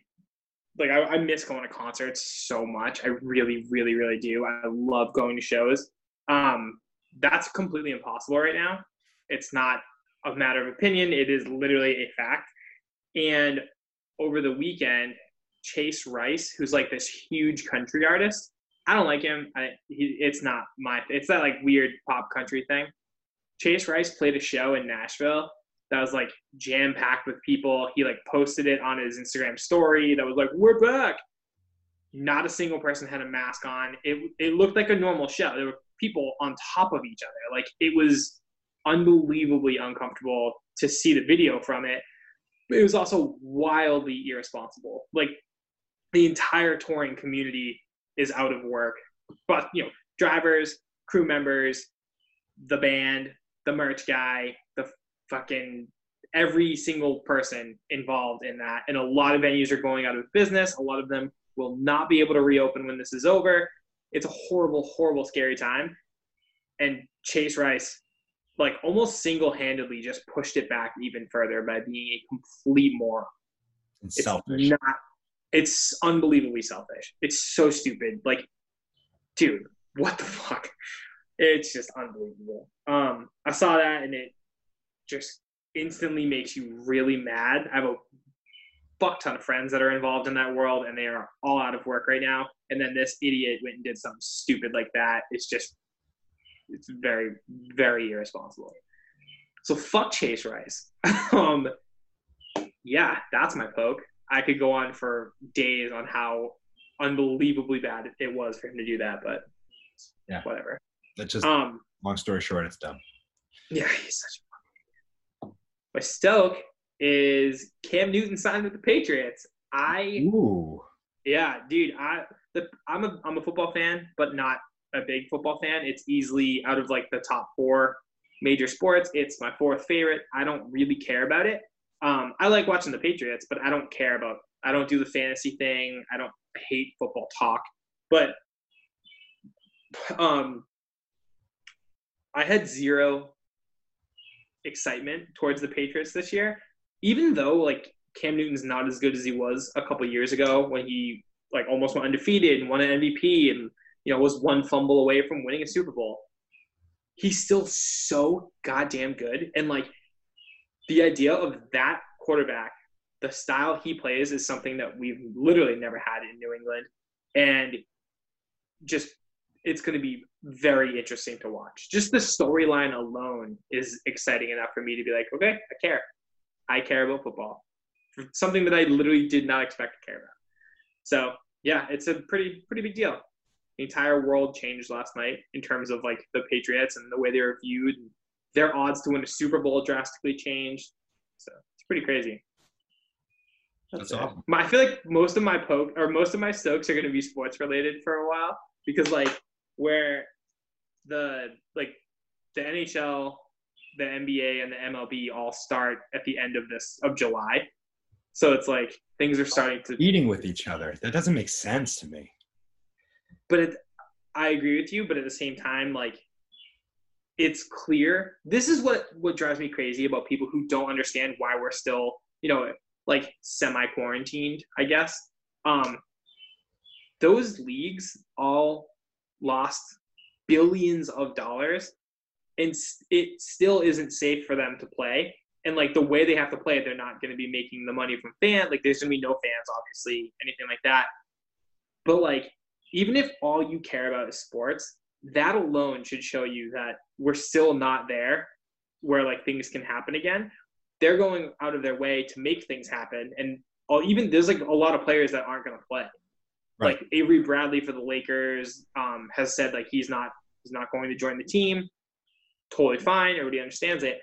S1: like I, I miss going to concerts so much. I really, really, really do. I love going to shows. Um, that's completely impossible right now. It's not a matter of opinion. It is literally a fact. And over the weekend, Chase Rice, who's like this huge country artist, I don't like him. I, he, it's not my. It's that like weird pop country thing. Chase Rice played a show in Nashville that was like jam packed with people. He like posted it on his Instagram story that was like, "We're back." Not a single person had a mask on. It it looked like a normal show. There were people on top of each other. Like it was unbelievably uncomfortable to see the video from it. It was also wildly irresponsible. Like the entire touring community is out of work. But you know, drivers, crew members, the band, the merch guy, fucking every single person involved in that. And a lot of venues are going out of business. A lot of them will not be able to reopen when this is over. It's a horrible, horrible, scary time. And Chase Rice, like almost single handedly, just pushed it back even further by being a complete moron.
S2: It's
S1: It's
S2: selfish.
S1: not. It's unbelievably selfish. It's so stupid. Like, dude, what the fuck? It's just unbelievable. Um, I saw that and it just instantly makes you really mad. I have a fuck ton of friends that are involved in that world and they are all out of work right now. And then this idiot went and did something stupid like that. It's just, it's very, very irresponsible. So fuck Chase Rice. um, yeah, that's my poke. I could go on for days on how unbelievably bad it was for him to do that, but
S2: Yeah.
S1: whatever.
S2: That's just
S1: Um,
S2: long story short, it's dumb.
S1: yeah, he's such a fucking idiot. My stoke is Cam Newton signed with the Patriots. I
S2: Ooh.
S1: yeah, dude, I the I'm a I'm a football fan, but not a big football fan. It's easily out of like the top four major sports. It's my fourth favorite. I don't really care about it. Um, I like watching the Patriots, but I don't care about. I don't do the fantasy thing. I don't hate football talk, but um, I had zero excitement towards the Patriots this year, even though like Cam Newton's not as good as he was a couple years ago when he like almost went undefeated and won an MVP and you know was one fumble away from winning a Super Bowl. He's still so goddamn good and like the idea of that quarterback, the style he plays is something that we've literally never had in New England and just it's going to be very interesting to watch. Just the storyline alone is exciting enough for me to be like, okay, I care. I care about football. Something that I literally did not expect to care about. So yeah, it's a pretty pretty big deal. The entire world changed last night in terms of like the Patriots and the way they were viewed. Their odds to win a Super Bowl drastically changed. So it's pretty crazy.
S2: That's
S1: it.
S2: awesome.
S1: I feel like most of my poke or most of my stokes are going to be sports related for a while because like where the like the NHL, the NBA, and the MLB all start at the end of this of July. So it's like things are starting to.
S2: Eating with each other. That doesn't make sense to me.
S1: But it, I agree with you. But at the same time, like it's clear. This is what what drives me crazy about people who don't understand why we're still, you know, like semi quarantined. I guess. Um, those leagues all lost billions of dollars and it still isn't safe for them to play. And like the way they have to play they're not going to be making the money from fans like there's going to be no fans obviously anything like that. But like even if all you care about is sports that alone should show you that we're still not there where like things can happen again. They're going out of their way to make things happen and all, even there's like a lot of players that aren't going to play
S2: Right.
S1: like Avery Bradley for the Lakers um, has said like he's not he's not going to join the team. Totally fine. Everybody understands it.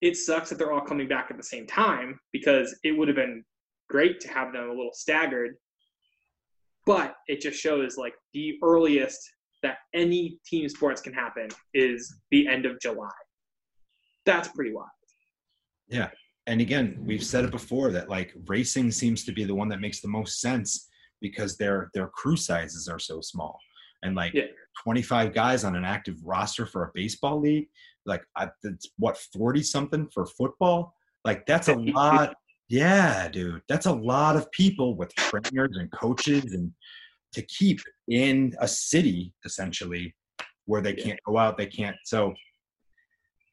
S1: It sucks that they're all coming back at the same time because it would have been great to have them a little staggered. But it just shows like the earliest that any team sports can happen is the end of July. That's pretty wild. Yeah.
S2: And again, we've said it before that like racing seems to be the one that makes the most sense because their their crew sizes are so small. And like
S1: Yeah.
S2: 25 guys on an active roster for a baseball league, like I, that's what 40 something for football. Like that's a lot. Yeah, dude, that's a lot of people with trainers and coaches and to keep in a city essentially where they
S1: Yeah.
S2: can't go out, they can't. So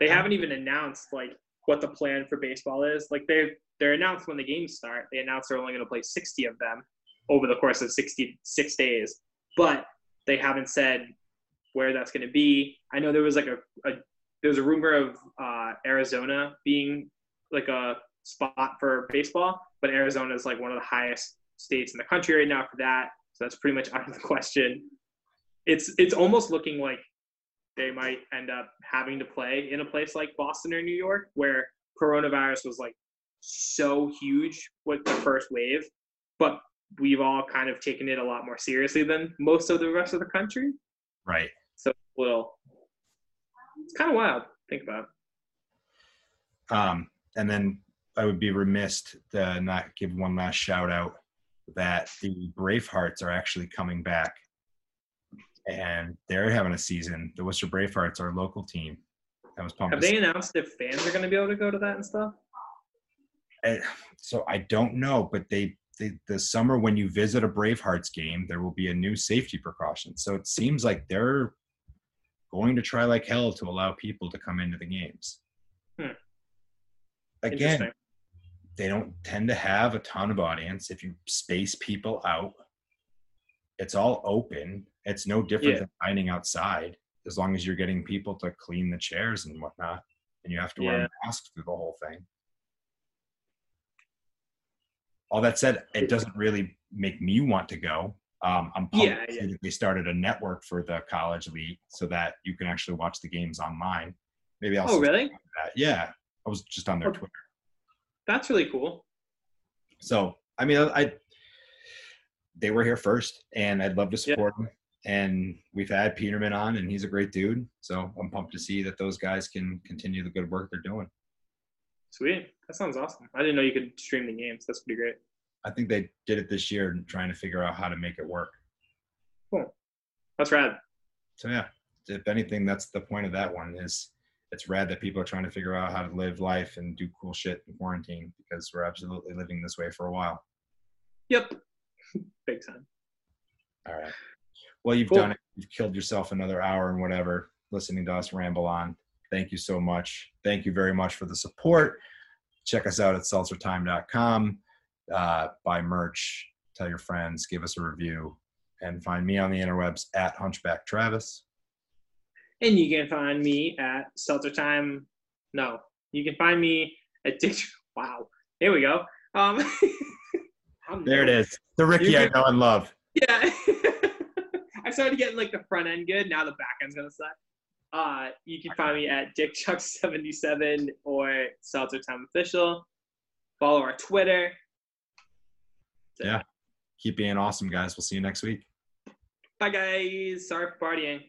S1: They haven't even announced like what the plan for baseball is. Like they they're announced when the games start. They announced they're only going to play 60 of them over the course of 66 days, but they haven't said where that's going to be. I know there was like a, a there was a rumor of uh, Arizona being like a spot for baseball, but Arizona is like one of the highest states in the country right now for that. So that's pretty much out of the question. It's it's almost looking like they might end up having to play in a place like Boston or New York where coronavirus was like so huge with the first wave, but we've all kind of taken it a lot more seriously than most of the rest of the country.
S2: Right.
S1: So well, it's kind of wild. to Think about. it.
S2: Um, and then I would be remiss to not give one last shout out that the Bravehearts are actually coming back, and they're having a season. The Worcester Bravehearts, our local team, that was pumped.
S1: Have they announced if fans are going to be able to go to that and stuff?
S2: Eh, so I don't know, but they, they the summer when you visit a Bravehearts game, there will be a new safety precaution. So it seems like they're going to try like hell to allow people to come into the games.
S1: Hmm.
S2: Again, they don't tend to have a ton of audience. If you space people out, it's all open. It's no different
S1: Yeah.
S2: than dining outside, as long as you're getting people to clean the chairs and whatnot, and you have to wear
S1: Yeah.
S2: a mask through the whole thing. All that said, it doesn't really make me want to go. Um, I'm pumped
S1: Yeah, yeah.
S2: that they started a network for the college league so that you can actually watch the games online. Maybe I'll
S1: Oh, really?
S2: that. Yeah, I was just on their
S1: Oh.
S2: Twitter.
S1: That's really cool.
S2: So I mean, I, I they were here first, and I'd love to
S1: Yeah.
S2: support them. And we've had Peterman on, and he's a great dude. So I'm pumped to see that those guys can continue the good work they're doing.
S1: Sweet. That sounds awesome. I didn't know you could stream the games. That's pretty great.
S2: I think they did it this year, and trying to figure out how to make it work.
S1: Cool. That's rad.
S2: So yeah, if anything, that's the point of that one. Is it's rad that people are trying to figure out how to live life and do cool shit in quarantine because we're absolutely living this way for a while.
S1: Yep. Big time.
S2: All right. Well, you've
S1: Cool.
S2: done it. You've killed yourself another hour and whatever listening to us ramble on. Thank you so much. Thank you very much for the support. Check us out at seltzertime.com. Uh, buy merch, tell your friends, give us a review, and find me on the interwebs at Hunchback Travis.
S1: And you can find me at Seltzer Time. No, you can find me at Dick. Wow. Here we go. Um,
S2: There it is. The Ricky
S1: You
S2: I know and love.
S1: Yeah. I started getting like the front end good. Now the back end's gonna suck. Uh, you can find me at DickChuck77 or Seltzer Time Official. Follow our Twitter. Yeah.
S2: Keep being awesome, guys. We'll see you next week.
S1: Bye guys. Sorry for partying.